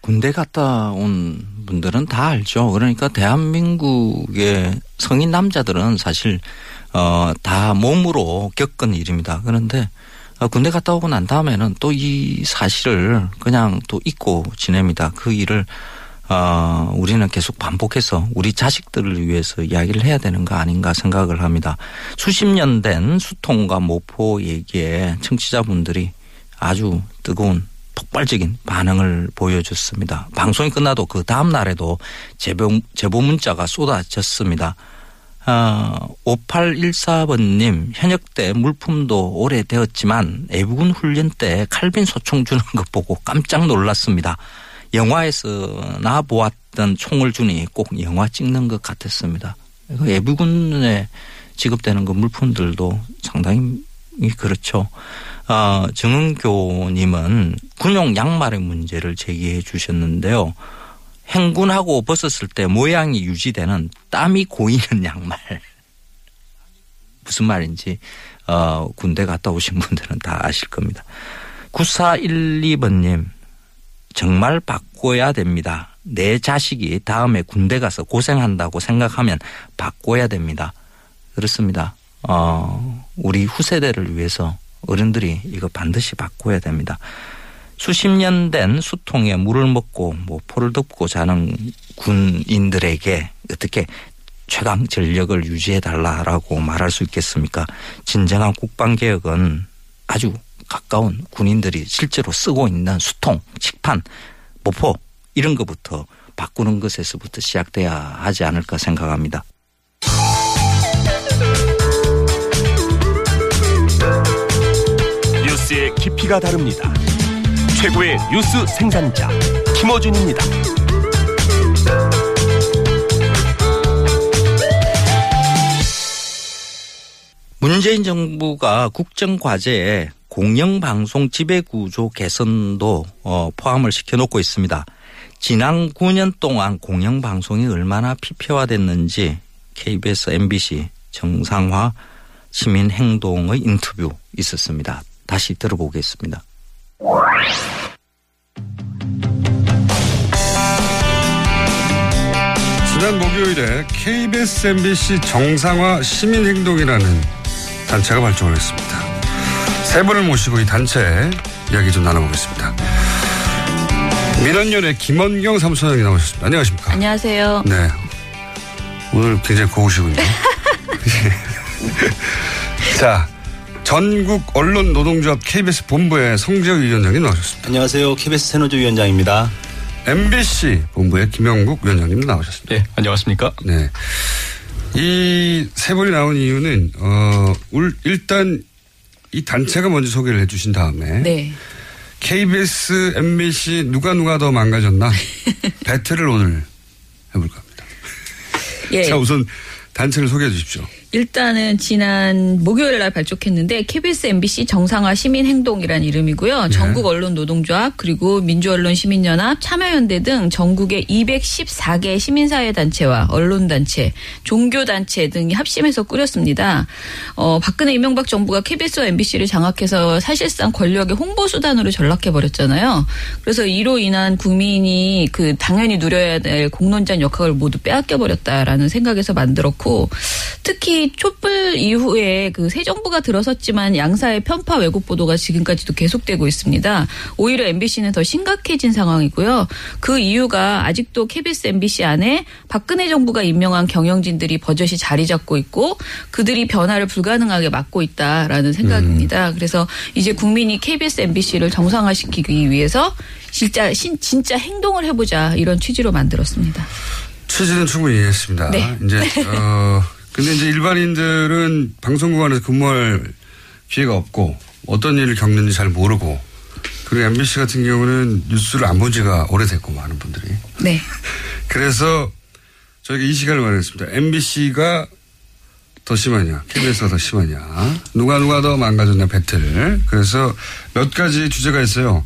S2: 군대 갔다 온 분들은 다 알죠. 그러니까 대한민국의 성인 남자들은 사실 어, 다 몸으로 겪은 일입니다. 그런데 어, 군대 갔다 오고 난 다음에는 또 이 사실을 그냥 또 잊고 지냅니다. 그 일을 어, 우리는 계속 반복해서 우리 자식들을 위해서 이야기를 해야 되는 거 아닌가 생각을 합니다. 수십 년 된 수통과 모포 얘기에 청취자분들이 아주 뜨거운 폭발적인 반응을 보여줬습니다. 방송이 끝나도 그 다음 날에도 제보, 제보 문자가 쏟아졌습니다. 어, 5814번님, 현역 때 물품도 오래되었지만 애부군 훈련 때 칼빈 소총 주는 것 보고 깜짝 놀랐습니다. 영화에서 나 보았던 총을 주니 꼭 영화 찍는 것 같았습니다. 애부군에 지급되는 그 물품들도 상당히 그렇죠. 어, 정은교님은 군용 양말의 문제를 제기해 주셨는데요. 행군하고 벗었을 때 모양이 유지되는 땀이 고이는 양말. 무슨 말인지 어, 군대 갔다 오신 분들은 다 아실 겁니다. 9412번님 정말 바꿔야 됩니다. 내 자식이 다음에 군대 가서 고생한다고 생각하면 바꿔야 됩니다. 그렇습니다. 어, 우리 후세대를 위해서 어른들이 이거 반드시 바꿔야 됩니다. 수십 년 된 수통에 물을 먹고 뭐 포를 덮고 자는 군인들에게 어떻게 최강 전력을 유지해 달라라고 말할 수 있겠습니까? 진정한 국방 개혁은 아주 가까운 군인들이 실제로 쓰고 있는 수통, 칙판, 모포 이런 것부터 바꾸는 것에서부터 시작돼야 하지 않을까 생각합니다.
S6: 뉴스의 깊이가 다릅니다. 최고의 뉴스 생산자 김어준입니다.
S2: 문재인 정부가 국정 과제에 공영방송 지배구조 개선도 어, 포함을 시켜놓고 있습니다. 지난 9년 동안 공영방송이 얼마나 피폐화됐는지 KBS, MBC 정상화 시민 행동의 인터뷰 있었습니다. 다시 들어보겠습니다.
S3: 지난 목요일에 KBS, MBC 정상화 시민행동이라는 단체가 발족을 했습니다. 세 분을 모시고 이 단체 이야기 좀 나눠보겠습니다. 민원연의 김원경 사무처장이 나오셨습니다. 안녕하십니까?
S7: 안녕하세요.
S3: 네. 오늘 굉장히 고우시군요. 자, 전국 언론 노동조합 KBS 본부의 성재우 위원장님 나오셨습니다.
S8: 안녕하세요. KBS 새노조 위원장입니다.
S3: MBC 본부의 김영국 위원장님 나오셨습니다.
S9: 네, 안녕하십니까?
S3: 네. 이 세 분이 나온 이유는, 어, 일단 이 단체가 먼저 소개를 해 주신 다음에.
S7: 네.
S3: KBS, MBC 누가 누가 더 망가졌나? 배틀을 오늘 해볼까 합니다. 예. 자, 우선 단체를 소개해 주십시오.
S7: 일단은 지난 목요일 날 발족했는데 KBS MBC 정상화 시민행동이란 이름이고요. 네. 전국 언론 노동조합 그리고 민주언론 시민연합 참여연대 등 전국의 214개 시민사회 단체와 언론 단체, 종교 단체 등이 합심해서 꾸렸습니다. 어, 박근혜 이명박 정부가 KBS와 MBC를 장악해서 사실상 권력의 홍보 수단으로 전락해 버렸잖아요. 그래서 이로 인한 국민이 그 당연히 누려야 될 공론장 역학을 모두 빼앗겨 버렸다라는 생각에서 만들었고 특히 촛불 이후에 그 새 정부가 들어섰지만 양사의 편파 왜곡 보도가 지금까지도 계속되고 있습니다. 오히려 MBC는 더 심각해진 상황이고요. 그 이유가 아직도 KBS, MBC 안에 박근혜 정부가 임명한 경영진들이 버젓이 자리 잡고 있고 그들이 변화를 불가능하게 막고 있다라는 생각입니다. 음. 그래서 이제 국민이 KBS, MBC를 정상화시키기 위해서 진짜 진짜 행동을 해보자 이런 취지로 만들었습니다.
S3: 취지는 충분히 이해했습니다. 네. 이제 어, 근데 이제 일반인들은 방송국 안에서 근무할 기회가 없고 어떤 일을 겪는지 잘 모르고 그리고 MBC 같은 경우는 뉴스를 안 본 지가 오래됐고 많은 분들이.
S7: 네.
S3: 그래서 저희가 이 시간을 마련했습니다. MBC가 더 심하냐, KBS가 더 심하냐, 누가 누가 더 망가졌냐 배틀. 그래서 몇 가지 주제가 있어요.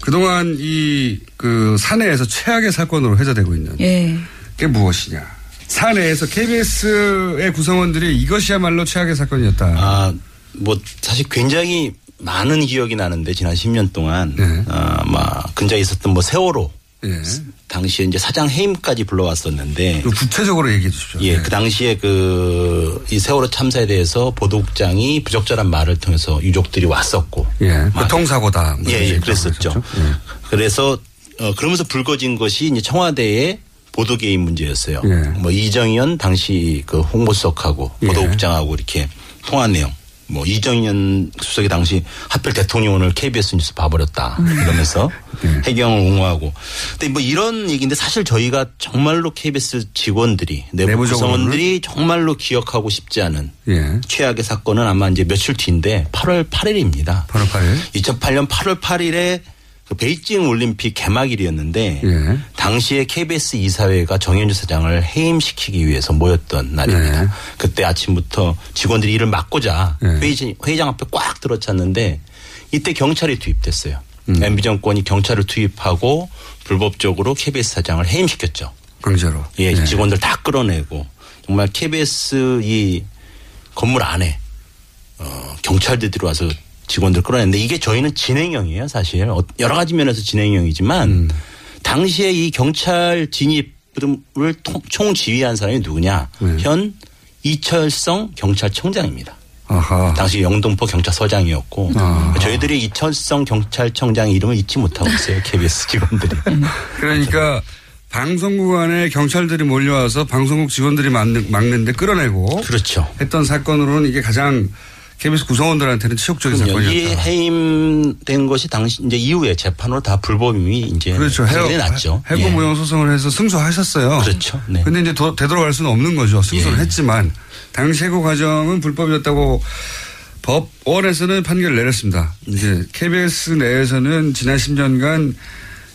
S3: 그동안 이 그 사내에서 최악의 사건으로 회자되고 있는 예. 게 무엇이냐. 사내에서 KBS의 구성원들이 이것이야말로 최악의 사건이었다.
S8: 아, 뭐 사실 굉장히 많은 기억이 나는데 지난 10년 동안 네. 아마 근처에 있었던 뭐 세월호 예. 당시에 이제 사장 해임까지 불러왔었는데
S3: 구체적으로 얘기해 주십시오.
S8: 예, 네. 그 당시에 그 이 세월호 참사에 대해서 보도국장이 부적절한 말을 통해서 유족들이 왔었고,
S3: 예, 교통사고다.
S8: 뭐 예, 예, 그랬었죠. 예. 그래서 어, 그러면서 불거진 것이 이제 청와대에 보도 개입 문제였어요. 예. 뭐 이정현 당시 그 홍보수석하고 예. 보도국장하고 이렇게 통한 내용. 뭐 이정현 수석이 당시 하필 대통령을 KBS 뉴스 봐버렸다 이러면서 네. 해경을 옹호하고. 근데 뭐 이런 얘기인데 사실 저희가 정말로 KBS 직원들이 내부 구성원들이 정말로 기억하고 싶지 않은 예. 최악의 사건은 아마 이제 며칠 뒤인데 8월 8일입니다.
S3: 8월 8일.
S8: 2008년 8월 8일에 그 베이징 올림픽 개막일이었는데 예. 당시에 KBS 이사회가 정현주 사장을 해임시키기 위해서 모였던 날입니다. 예. 그때 아침부터 직원들이 일을 막고자 예. 회의장, 회의장 앞에 꽉 들어찼는데 이때 경찰이 투입됐어요. 음. MB 정권이 경찰을 투입하고 불법적으로 KBS 사장을 해임시켰죠.
S3: 강제로.
S8: 예, 예, 직원들 다 끌어내고 정말 KBS 이 건물 안에 어, 경찰들이 들어와서 직원들 끌어냈는데 이게 저희는 진행형이에요 사실 어, 여러 가지 면에서 진행형이지만 음. 당시에 이 경찰 진입을 총 지휘한 사람이 누구냐 네. 현 이철성 경찰청장입니다. 아하. 당시 영동포 경찰서장이었고 아하. 저희들이 이철성 경찰청장 이름을 잊지 못하고 있어요 KBS 직원들이.
S3: 그러니까 방송국 안에 경찰들이 몰려와서 방송국 직원들이 막는, 막는데 끌어내고
S8: 그렇죠.
S3: 했던 사건으로는 이게 가장 KBS 구성원들한테는 치욕적인 사건이었다.
S8: 이 해임된 것이 당시 이제 이후에 재판으로 다 불법임이 이제 그렇죠. 해고 났죠.
S3: 해고 예. 무용 소송을 해서 승소하셨어요.
S8: 그렇죠. 네.
S3: 근데 이제 도, 되돌아갈 수는 없는 거죠. 승소를 예. 했지만 당시 해고 과정은 불법이었다고 법원에서는 판결을 내렸습니다. 이제 KBS 내에서는 지난 10년간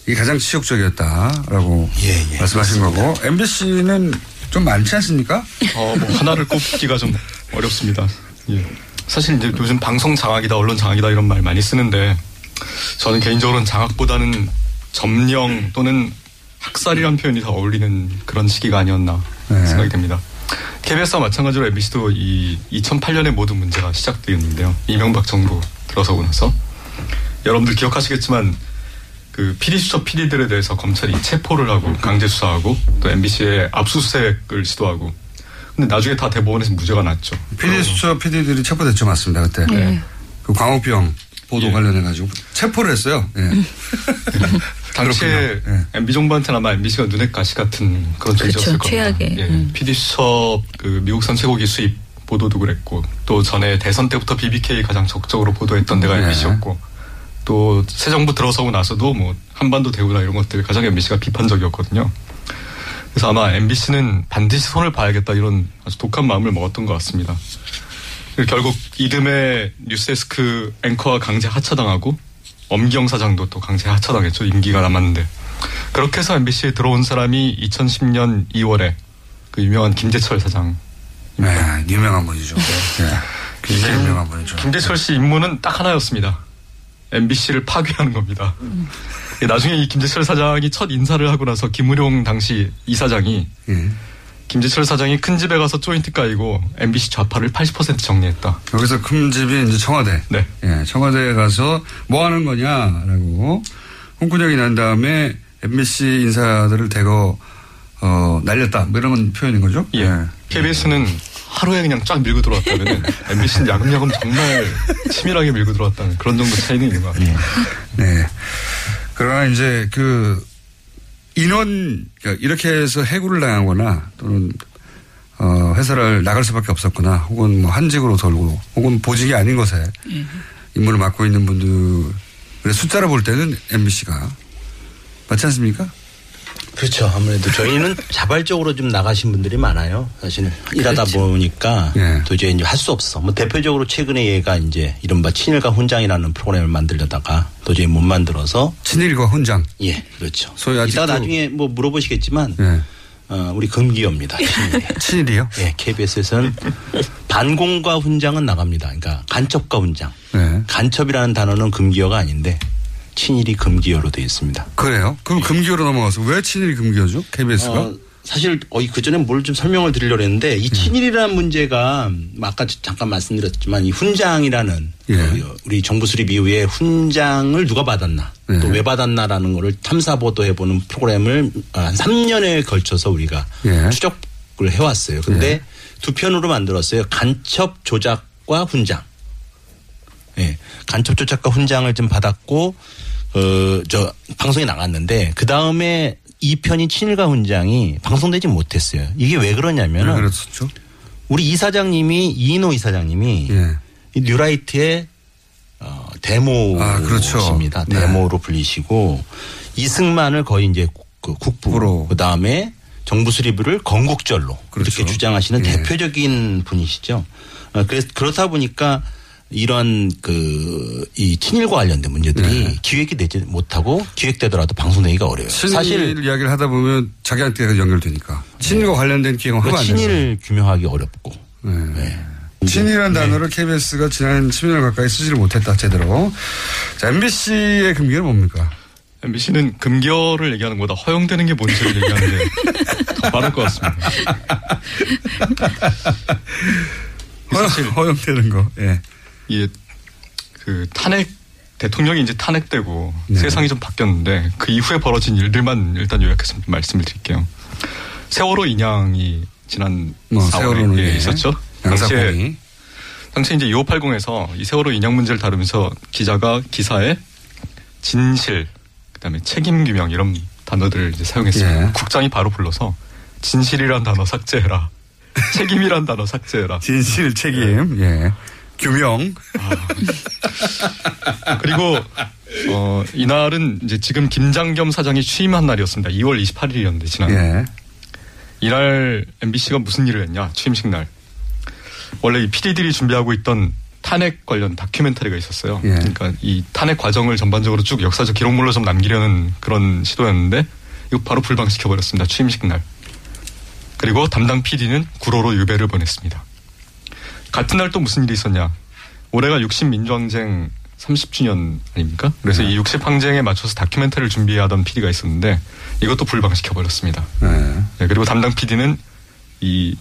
S3: 이게 가장 치욕적이었다라고 예, 예. 말씀하신 거고 MBC는 좀 많지 않습니까?
S9: 어, 뭐 하나를 꼽기가 좀 어렵습니다. 예. 사실 이제 요즘 방송 장악이다, 언론 장악이다 이런 말 많이 쓰는데 저는 개인적으로는 장악보다는 점령 또는 학살이란 표현이 더 어울리는 그런 시기가 아니었나 네. 생각이 됩니다. KBS와 마찬가지로 MBC도 이 2008년에 모든 문제가 시작되었는데요. 이명박 정부 들어서고 나서 여러분들 기억하시겠지만 그 PD 수첩 PD들에 대해서 검찰이 체포를 하고 강제 수사하고 또 MBC에 압수수색을 시도하고 근데 나중에 다 대법원에서 무죄가 났죠.
S3: PD 수첩 PD들이 체포됐죠, 맞습니다. 그때 네. 그 광우병 보도 예. 관련해 가지고 체포를 했어요. 예.
S9: 당시에 예. MB 정부한테는 아마 MBC가 눈엣 가시 같은 그런 존재였을
S7: 겁니다. 최악의.
S9: 예. 음. PD 수첩 그 미국산 쇠고기 수입 보도도 그랬고 또 전에 대선 때부터 BBK 가장 적극적으로 보도했던 데가 MBC였고 또 새 정부 들어서고 나서도 뭐 한반도 대우나 이런 것들 가장 MBC가 비판적이었거든요. 그래서 아마 MBC는 반드시 손을 봐야겠다 이런 아주 독한 마음을 먹었던 것 같습니다. 결국 이듬해 뉴스데스크 앵커와 강제 하차당하고 엄기영 사장도 또 강제 하차당했죠. 임기가 남았는데. 그렇게 해서 MBC에 들어온 사람이 2010년 2월에 그 유명한 김재철 사장.
S3: 네, 유명한 분이죠. 네. 굉장히 유명한 분이죠.
S9: 김재철 씨 임무는 딱 하나였습니다. MBC를 파괴하는 겁니다. 음. 나중에 이 김재철 사장이 첫 인사를 하고 나서 김우룡 당시 이사장이 예. 김재철 사장이 큰 집에 가서 조인트 까이고 MBC 좌파를 80% 정리했다.
S3: 여기서 큰 집이 이제 청와대.
S9: 네.
S3: 예, 청와대에 가서 뭐 하는 거냐라고 홍군형이 난 다음에 MBC 인사들을 대거 어, 날렸다. 뭐 이런 표현인 거죠?
S9: 예. 예. KBS는 하루에 그냥 쫙 밀고 들어왔다면 MBC는 야금야금 정말 치밀하게 밀고 들어왔다는 그런 정도 차이는 있는 것 같아요.
S3: 네. 그러나 이제 그 인원 그러니까 이렇게 해서 해고를 당하거나 또는 어, 회사를 나갈 수밖에 없었거나 혹은 뭐 한직으로 돌고 혹은 보직이 아닌 것에 임무를 맡고 있는 분들의 숫자를 볼 때는 MBC가 맞지 않습니까?
S8: 그렇죠. 아무래도 저희는 자발적으로 좀 나가신 분들이 많아요. 사실 일하다 그렇죠. 보니까 네. 도저히 이제 할 수 없어. 뭐 대표적으로 최근에 얘가 이제 이른바 친일과 훈장이라는 프로그램을 만들려다가 도저히 못 만들어서
S3: 친일과 훈장.
S8: 예, 그렇죠. 소위 아직 이따 나중에 뭐 물어보시겠지만 네. 어, 우리 금기어입니다.
S3: 친일. 이요
S8: 예, KBS에서는 반공과 훈장은 나갑니다. 그러니까 간첩과 훈장. 네. 간첩이라는 단어는 금기어가 아닌데 친일이 금기어로 되어 있습니다.
S3: 그래요? 그럼 네. 금기어로 넘어가서 왜 친일이 금기어죠? KBS가? 어,
S8: 사실 어, 그전에 뭘 좀 설명을 드리려고 했는데 이 음. 친일이라는 문제가 아까 잠깐 말씀드렸지만 이 훈장이라는 예. 그 우리 정부 수립 이후에 훈장을 누가 받았나 예. 또왜 받았나라는 거를 탐사 보도해 보는 프로그램을 한 3년에 걸쳐서 우리가 예. 추적을 해 왔어요. 근데 예. 두 편으로 만들었어요. 간첩 조작과 훈장. 예. 간첩 조작과 훈장을 좀 받았고 어, 저, 방송에 나갔는데, 그 다음에 이 편인 친일가 훈장이 방송되지 못했어요. 이게 왜 그러냐면은. 왜
S3: 그랬었죠?
S8: 우리 이사장님이, 이인호 이사장님이 예. 이 뉴라이트의 어, 데모십니다. 아, 그렇죠. 네. 데모로 불리시고, 이승만을 거의 이제 그 국부로, 그 다음에 정부 수립을 건국절로 그렇죠. 이렇게 주장하시는 예. 대표적인 분이시죠. 어, 그래서 그렇다 보니까 이런 그 이 친일과 관련된 문제들이 네. 기획이 되지 못하고 기획되더라도 방송되기가 어려워요.
S3: 사실 이야기를 하다 보면 자기한테 연결되니까 친일과 네. 관련된 기획은 하면 안
S8: 친일 규명하기 어렵고. 네.
S3: 네. 친일이라는 네. 단어를 KBS가 지난 10년 가까이 쓰지를 못했다 제대로. 자, MBC의 금기는 뭡니까?
S9: MBC는 금결을 얘기하는 것보다 허용되는 게 뭔지를 얘기하는 게더 빠를 것 같습니다.
S3: 사실 허용되는 거. 예.
S9: 이그 탄핵 대통령이 이제 탄핵되고 네. 세상이 좀 바뀌었는데 그 이후에 벌어진 일들만 일단 요약해서 말씀을 드릴게요. 세월호 인양이 지난 뭐, 4월에 예, 있었죠.
S3: 당시에
S9: 당시에 이제 2580에서 이 세월호 인양 문제를 다루면서 기자가 기사에 진실 그다음에 책임 규명 이런 단어들을 이제 사용했어요. 예. 국장이 바로 불러서 진실이란 단어 삭제해라. 책임이란 단어 삭제해라.
S3: 진실 책임. 예. 규명.
S9: 아. 그리고 어, 이날은 이제 지금 김장겸 사장이 취임한 날이었습니다. 2월 28일이었는데 지난. 예. 이날 MBC가 무슨 일을 했냐? 취임식 날. 원래 이 PD들이 준비하고 있던 탄핵 관련 다큐멘터리가 있었어요. 예. 그러니까 이 탄핵 과정을 전반적으로 쭉 역사적 기록물로 좀 남기려는 그런 시도였는데 이거 바로 불방시켜 버렸습니다. 취임식 날. 그리고 담당 PD는 구로로 유배를 보냈습니다. 같은 날 또 무슨 일이 있었냐. 올해가 60 민주항쟁 30주년 아닙니까? 그래서 네. 이 60 항쟁에 맞춰서 다큐멘터리를 준비하던 PD가 있었는데 이것도 불방시켜 버렸습니다. 네. 네, 그리고 담당 PD는 이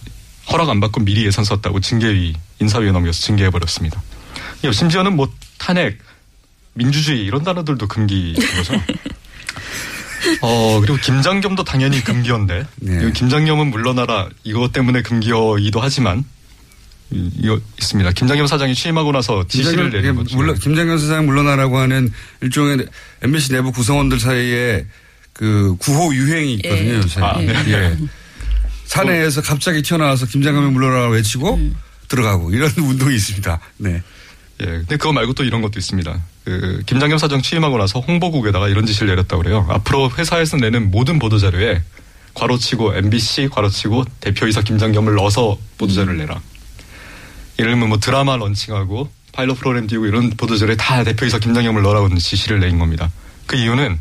S9: 허락 안 받고 미리 예산 썼다고 징계위 인사위에 넘겨서 징계해 버렸습니다. 심지어는 뭐 탄핵, 민주주의 이런 단어들도 금기인 거죠. 어, 그리고 김장겸도 당연히 금기어인데, 네. 김장겸은 물러나라 이것 때문에 금기어이기도 하지만, 있습니다. 김장겸 사장이 취임하고 나서 지시를 내린 거죠.
S3: 물론 김장겸 사장 물러나라고 하는 일종의 MBC 내부 구성원들 사이에 그 구호 유행이 있거든요. 예. 요새. 아, 네. 예. 사내에서 갑자기 튀어나와서 김장겸이 물러나라 외치고 음. 들어가고 이런 운동이 있습니다. 네.
S9: 예. 근데 그거 말고 또 이런 것도 있습니다. 그 김장겸 사장 취임하고 나서 홍보국에다가 이런 지시를 내렸다고 그래요. 앞으로 회사에서 내는 모든 보도 자료에 괄호치고 MBC 괄호치고 대표이사 김장겸을 넣어서 보도자료를 내라. 예를 들면 뭐 드라마 런칭하고 파일럿 프로그램 띄우고 이런 보도자료에 다 대표이사 김장겸을 넣으라고 지시를 내린 겁니다. 그 이유는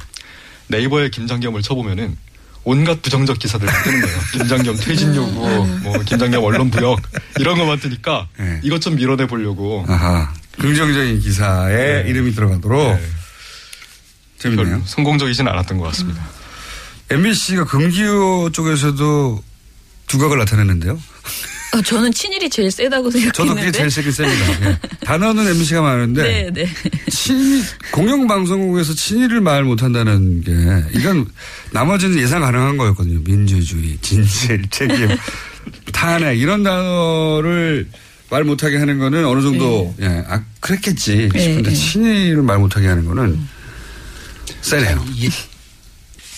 S9: 네이버에 김장겸을 쳐보면은 온갖 부정적 기사들 뜨는 거예요. 김장겸 퇴진 요구, 음. 뭐 김장겸 언론 부역 이런 것만 뜨니까 네. 이것 좀 밀어내 보려고.
S3: 아하. 긍정적인 기사에 네. 이름이 들어가도록 네. 재밌네요.
S9: 성공적이진 않았던 것 같습니다.
S3: MBC가 금기호 쪽에서도 두각을 나타냈는데요.
S7: 어, 저는 친일이 제일 세다고 생각했는데.
S3: 저도 그게 제일 세긴 셉니다. 네. 단어는 MBC가 많은데 네, 네. 친 공영방송국에서 친일을 말 못한다는 게 이건 나머지는 예상 가능한 거였거든요. 민주주의, 진실, 책임, 탄핵 이런 단어를 말 못하게 하는 거는 어느 정도 네. 예, 아 그랬겠지 네, 싶은데 네. 친일을 말 못하게 하는 거는 세네요.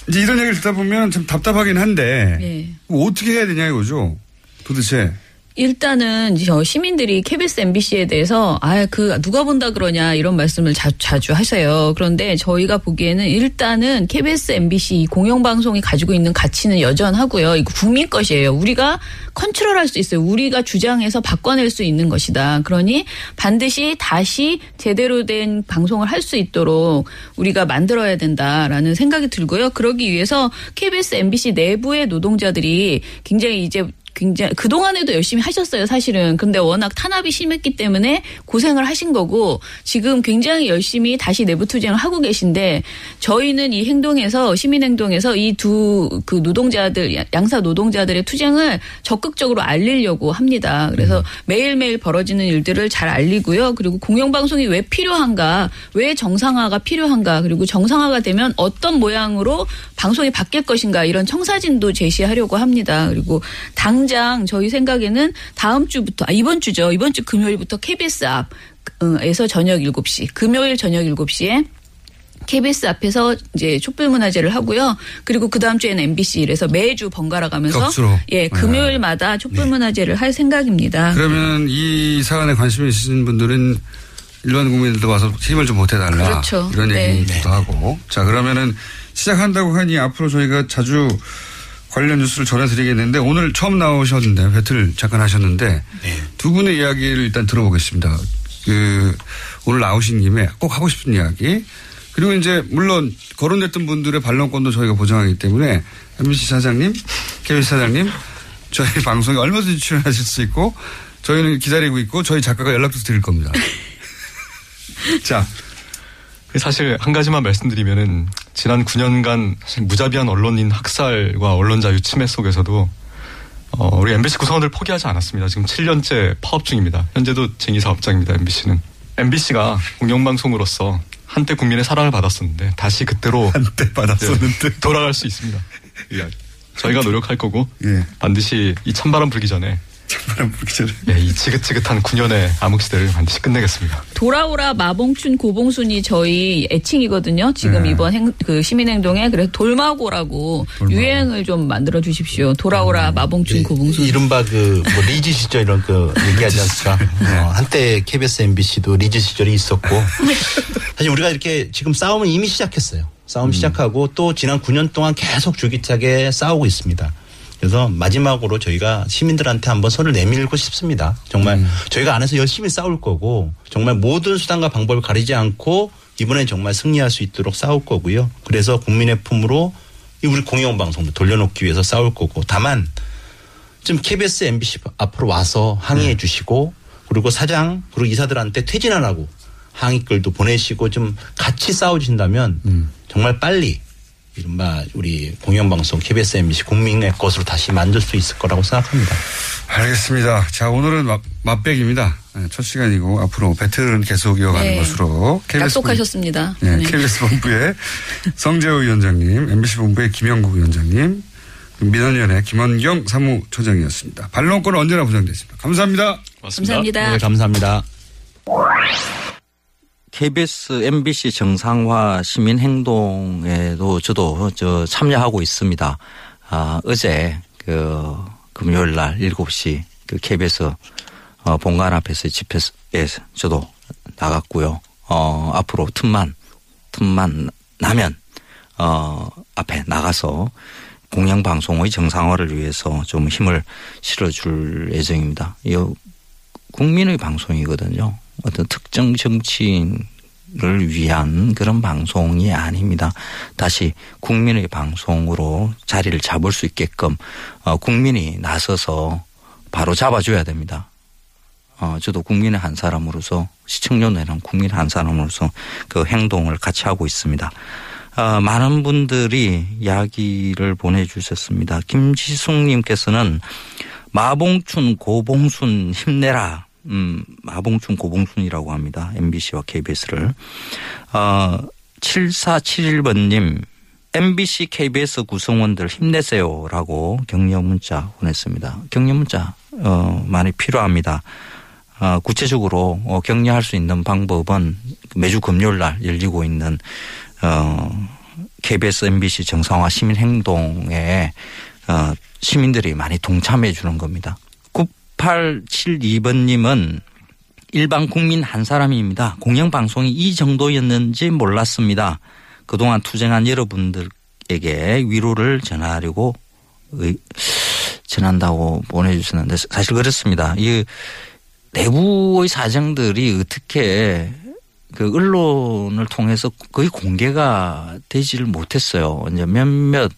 S3: 이제 이런 얘기를 듣다 보면 참 답답하긴 한데 네. 어떻게 해야 되냐 이거죠. 도대체
S7: 일단은 저 시민들이 KBS, MBC에 대해서 아 그 누가 본다 그러냐 이런 말씀을 자, 자주 하세요. 그런데 저희가 보기에는 일단은 KBS, MBC 공영방송이 가지고 있는 가치는 여전하고요. 이거 국민 것이에요. 우리가 컨트롤할 수 있어요. 우리가 주장해서 바꿔낼 수 있는 것이다. 그러니 반드시 다시 제대로 된 방송을 할 수 있도록 우리가 만들어야 된다라는 생각이 들고요. 그러기 위해서 KBS, MBC 내부의 노동자들이 굉장히 이제 굉장히 그동안에도 열심히 하셨어요, 사실은. 근데 워낙 탄압이 심했기 때문에 고생을 하신 거고 지금 굉장히 열심히 다시 내부 투쟁을 하고 계신데 저희는 이 행동에서 시민 행동에서 이 두 그 노동자들 양사 노동자들의 투쟁을 적극적으로 알리려고 합니다. 그래서 음. 매일매일 벌어지는 일들을 잘 알리고요. 그리고 공영 방송이 왜 필요한가, 왜 정상화가 필요한가, 그리고 정상화가 되면 어떤 모양으로 방송이 바뀔 것인가 이런 청사진도 제시하려고 합니다. 그리고 당 당장 저희 생각에는 다음 주부터 아 이번 주죠. 이번 주 금요일부터 KBS 앞에서 저녁 7시, 금요일 저녁 7시에 KBS 앞에서 이제 촛불 문화제를 하고요. 그리고 그 다음 주에는 MBC 이래서 매주 번갈아 가면서 격수로. 예 금요일마다 네. 촛불 문화제를 네. 할 생각입니다.
S3: 그러면 이 사안에 관심이 있으신 분들은 일반 국민들도 와서 힘을 좀 보태달라. 그렇죠. 이런 네. 얘기도 네. 하고. 자 그러면은 시작한다고 하니 앞으로 저희가 자주 관련 뉴스를 전해드리겠는데 오늘 처음 나오셨는데 배틀 잠깐 하셨는데 네. 두 분의 이야기를 일단 들어보겠습니다. 그 오늘 나오신 김에 꼭 하고 싶은 이야기 그리고 이제 물론 거론됐던 분들의 반론권도 저희가 보장하기 때문에 MBC 사장님, KBS 사장님 저희 방송에 얼마든지 출연하실 수 있고 저희는 기다리고 있고 저희 작가가 연락도 드릴 겁니다. 자
S9: 사실 한 가지만 말씀드리면은 지난 9년간 사실 무자비한 언론인 학살과 언론 자유 침해 속에서도 어, 우리 MBC 구성원들 포기하지 않았습니다. 지금 7년째 파업 중입니다. 현재도 쟁의 사업장입니다. MBC는 MBC가 공영방송으로서 한때 국민의 사랑을 받았었는데 다시 그때로
S3: 한때 받았었는데
S9: 네, 돌아갈 수 있습니다. 예, 저희가 노력할 거고 예. 반드시 이 찬바람 불기 전에
S3: 찬바람 불기 전에.
S9: 네, 이 지긋지긋한 9년의 암흑시대를 반드시 끝내겠습니다.
S7: 돌아오라 마봉춘 고봉순이 저희 애칭이거든요. 지금 네. 이번 행, 그 시민행동에 그래서 돌마고라고 돌마고. 유행을 좀 만들어 주십시오. 돌아오라 음. 마봉춘 이, 고봉순.
S8: 이른바 그 뭐 리즈 시절 이런 그 얘기하지 않습니까? 네. 어, 한때 KBS MBC도 리즈 시절이 있었고 사실 우리가 이렇게 지금 싸움은 이미 시작했어요. 싸움 음. 시작하고 또 지난 9년 동안 계속 줄기차게 싸우고 있습니다. 그래서 마지막으로 저희가 시민들한테 한번 손을 내밀고 싶습니다. 정말 음. 저희가 안에서 열심히 싸울 거고 정말 모든 수단과 방법을 가리지 않고 이번엔 정말 승리할 수 있도록 싸울 거고요. 그래서 국민의 품으로 우리 공영방송도 돌려놓기 위해서 싸울 거고 다만 좀 KBS, MBC 앞으로 와서 항의해 네. 주시고 그리고 사장 그리고 이사들한테 퇴진하라고 항의글도 보내시고 좀 같이 싸워주신다면 음. 정말 빨리 이른바 우리 공영방송 KBS MBC 국민의 것으로 다시 만들 수 있을 거라고 생각합니다.
S3: 알겠습니다. 자 오늘은 맛, 맛백입니다. 네, 첫 시간이고 앞으로 배틀은 계속 이어가는 네. 것으로
S7: KBS 약속하셨습니다.
S3: 본, 네, 네. KBS 본부의 성재호 위원장님, MBC 본부의 김영국 위원장님, 민원위원회 김원경 사무처장이었습니다. 반론권은 언제나 보장됐습니다. 감사합니다.
S7: 고맙습니다. 감사합니다.
S8: 네, 감사합니다.
S2: KBS, MBC 정상화 시민 행동에도 저도 저 참여하고 있습니다. 아, 어제 그 금요일 날 7시 그 KBS 어, 본관 앞에서 집회에 저도 나갔고요. 어, 앞으로 틈만 틈만 나면 어, 앞에 나가서 공영방송의 정상화를 위해서 좀 힘을 실어줄 예정입니다. 이 국민의 방송이거든요. 어떤 특정 정치인을 위한 그런 방송이 아닙니다. 다시 국민의 방송으로 자리를 잡을 수 있게끔 어, 국민이 나서서 바로 잡아줘야 됩니다. 어, 저도 국민의 한 사람으로서 시청률내는 국민의 한 사람으로서 그 행동을 같이 하고 있습니다. 어, 많은 분들이 이야기를 보내주셨습니다. 김지숙님께서는 마봉춘 고봉순 힘내라 음, 마봉춘 고봉순이라고 합니다. MBC와 KBS를. 어, 7471번님, MBC, KBS 구성원들 힘내세요라고 격려 문자 보냈습니다. 격려 문자, 어, 많이 필요합니다. 어, 구체적으로 어, 격려할 수 있는 방법은 매주 금요일 날 열리고 있는 어, KBS, MBC 정상화 시민 행동에 어, 시민들이 많이 동참해 주는 겁니다. 6872번님은 일반 국민 한 사람입니다. 공영방송이 이 정도였는지 몰랐습니다. 그동안 투쟁한 여러분들에게 위로를 전하려고 전한다고 보내주셨는데 사실 그렇습니다. 이 내부의 사정들이 어떻게 그 언론을 통해서 거의 공개가 되지를 못했어요. 이제 몇몇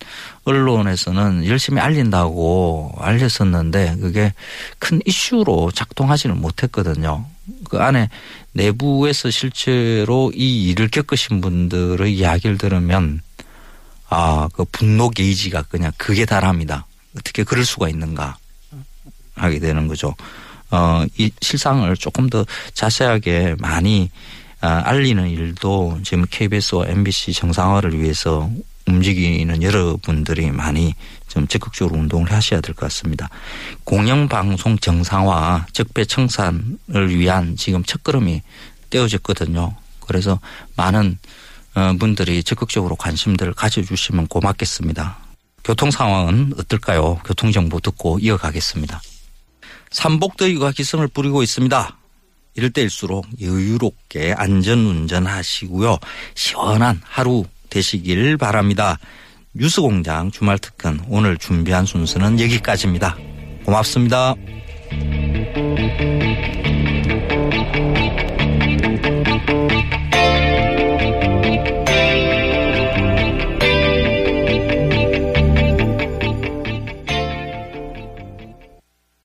S2: 언론에서는 열심히 알린다고 알렸었는데 그게 큰 이슈로 작동하지는 못했거든요. 그 안에 내부에서 실제로 이 일을 겪으신 분들의 이야기를 들으면 아, 그 분노 게이지가 그냥 그게 달합니다. 어떻게 그럴 수가 있는가 하게 되는 거죠. 어, 이 실상을 조금 더 자세하게 많이 아, 알리는 일도 지금 KBS와 MBC 정상화를 위해서 움직이는 여러분들이 많이 좀 적극적으로 운동을 하셔야 될 것 같습니다. 공영방송 정상화 적배 청산을 위한 지금 첫걸음이 떼어졌거든요. 그래서 많은 어, 분들이 적극적으로 관심들을 가져주시면 고맙겠습니다. 교통 상황은 어떨까요? 교통정보 듣고 이어가겠습니다. 삼복더위가 기승을 부리고 있습니다. 이럴 때일수록 여유롭게 안전 운전하시고요. 시원한 하루 되시길 바랍니다. 뉴스공장 주말 특근 오늘 준비한 순서는 여기까지입니다. 고맙습니다.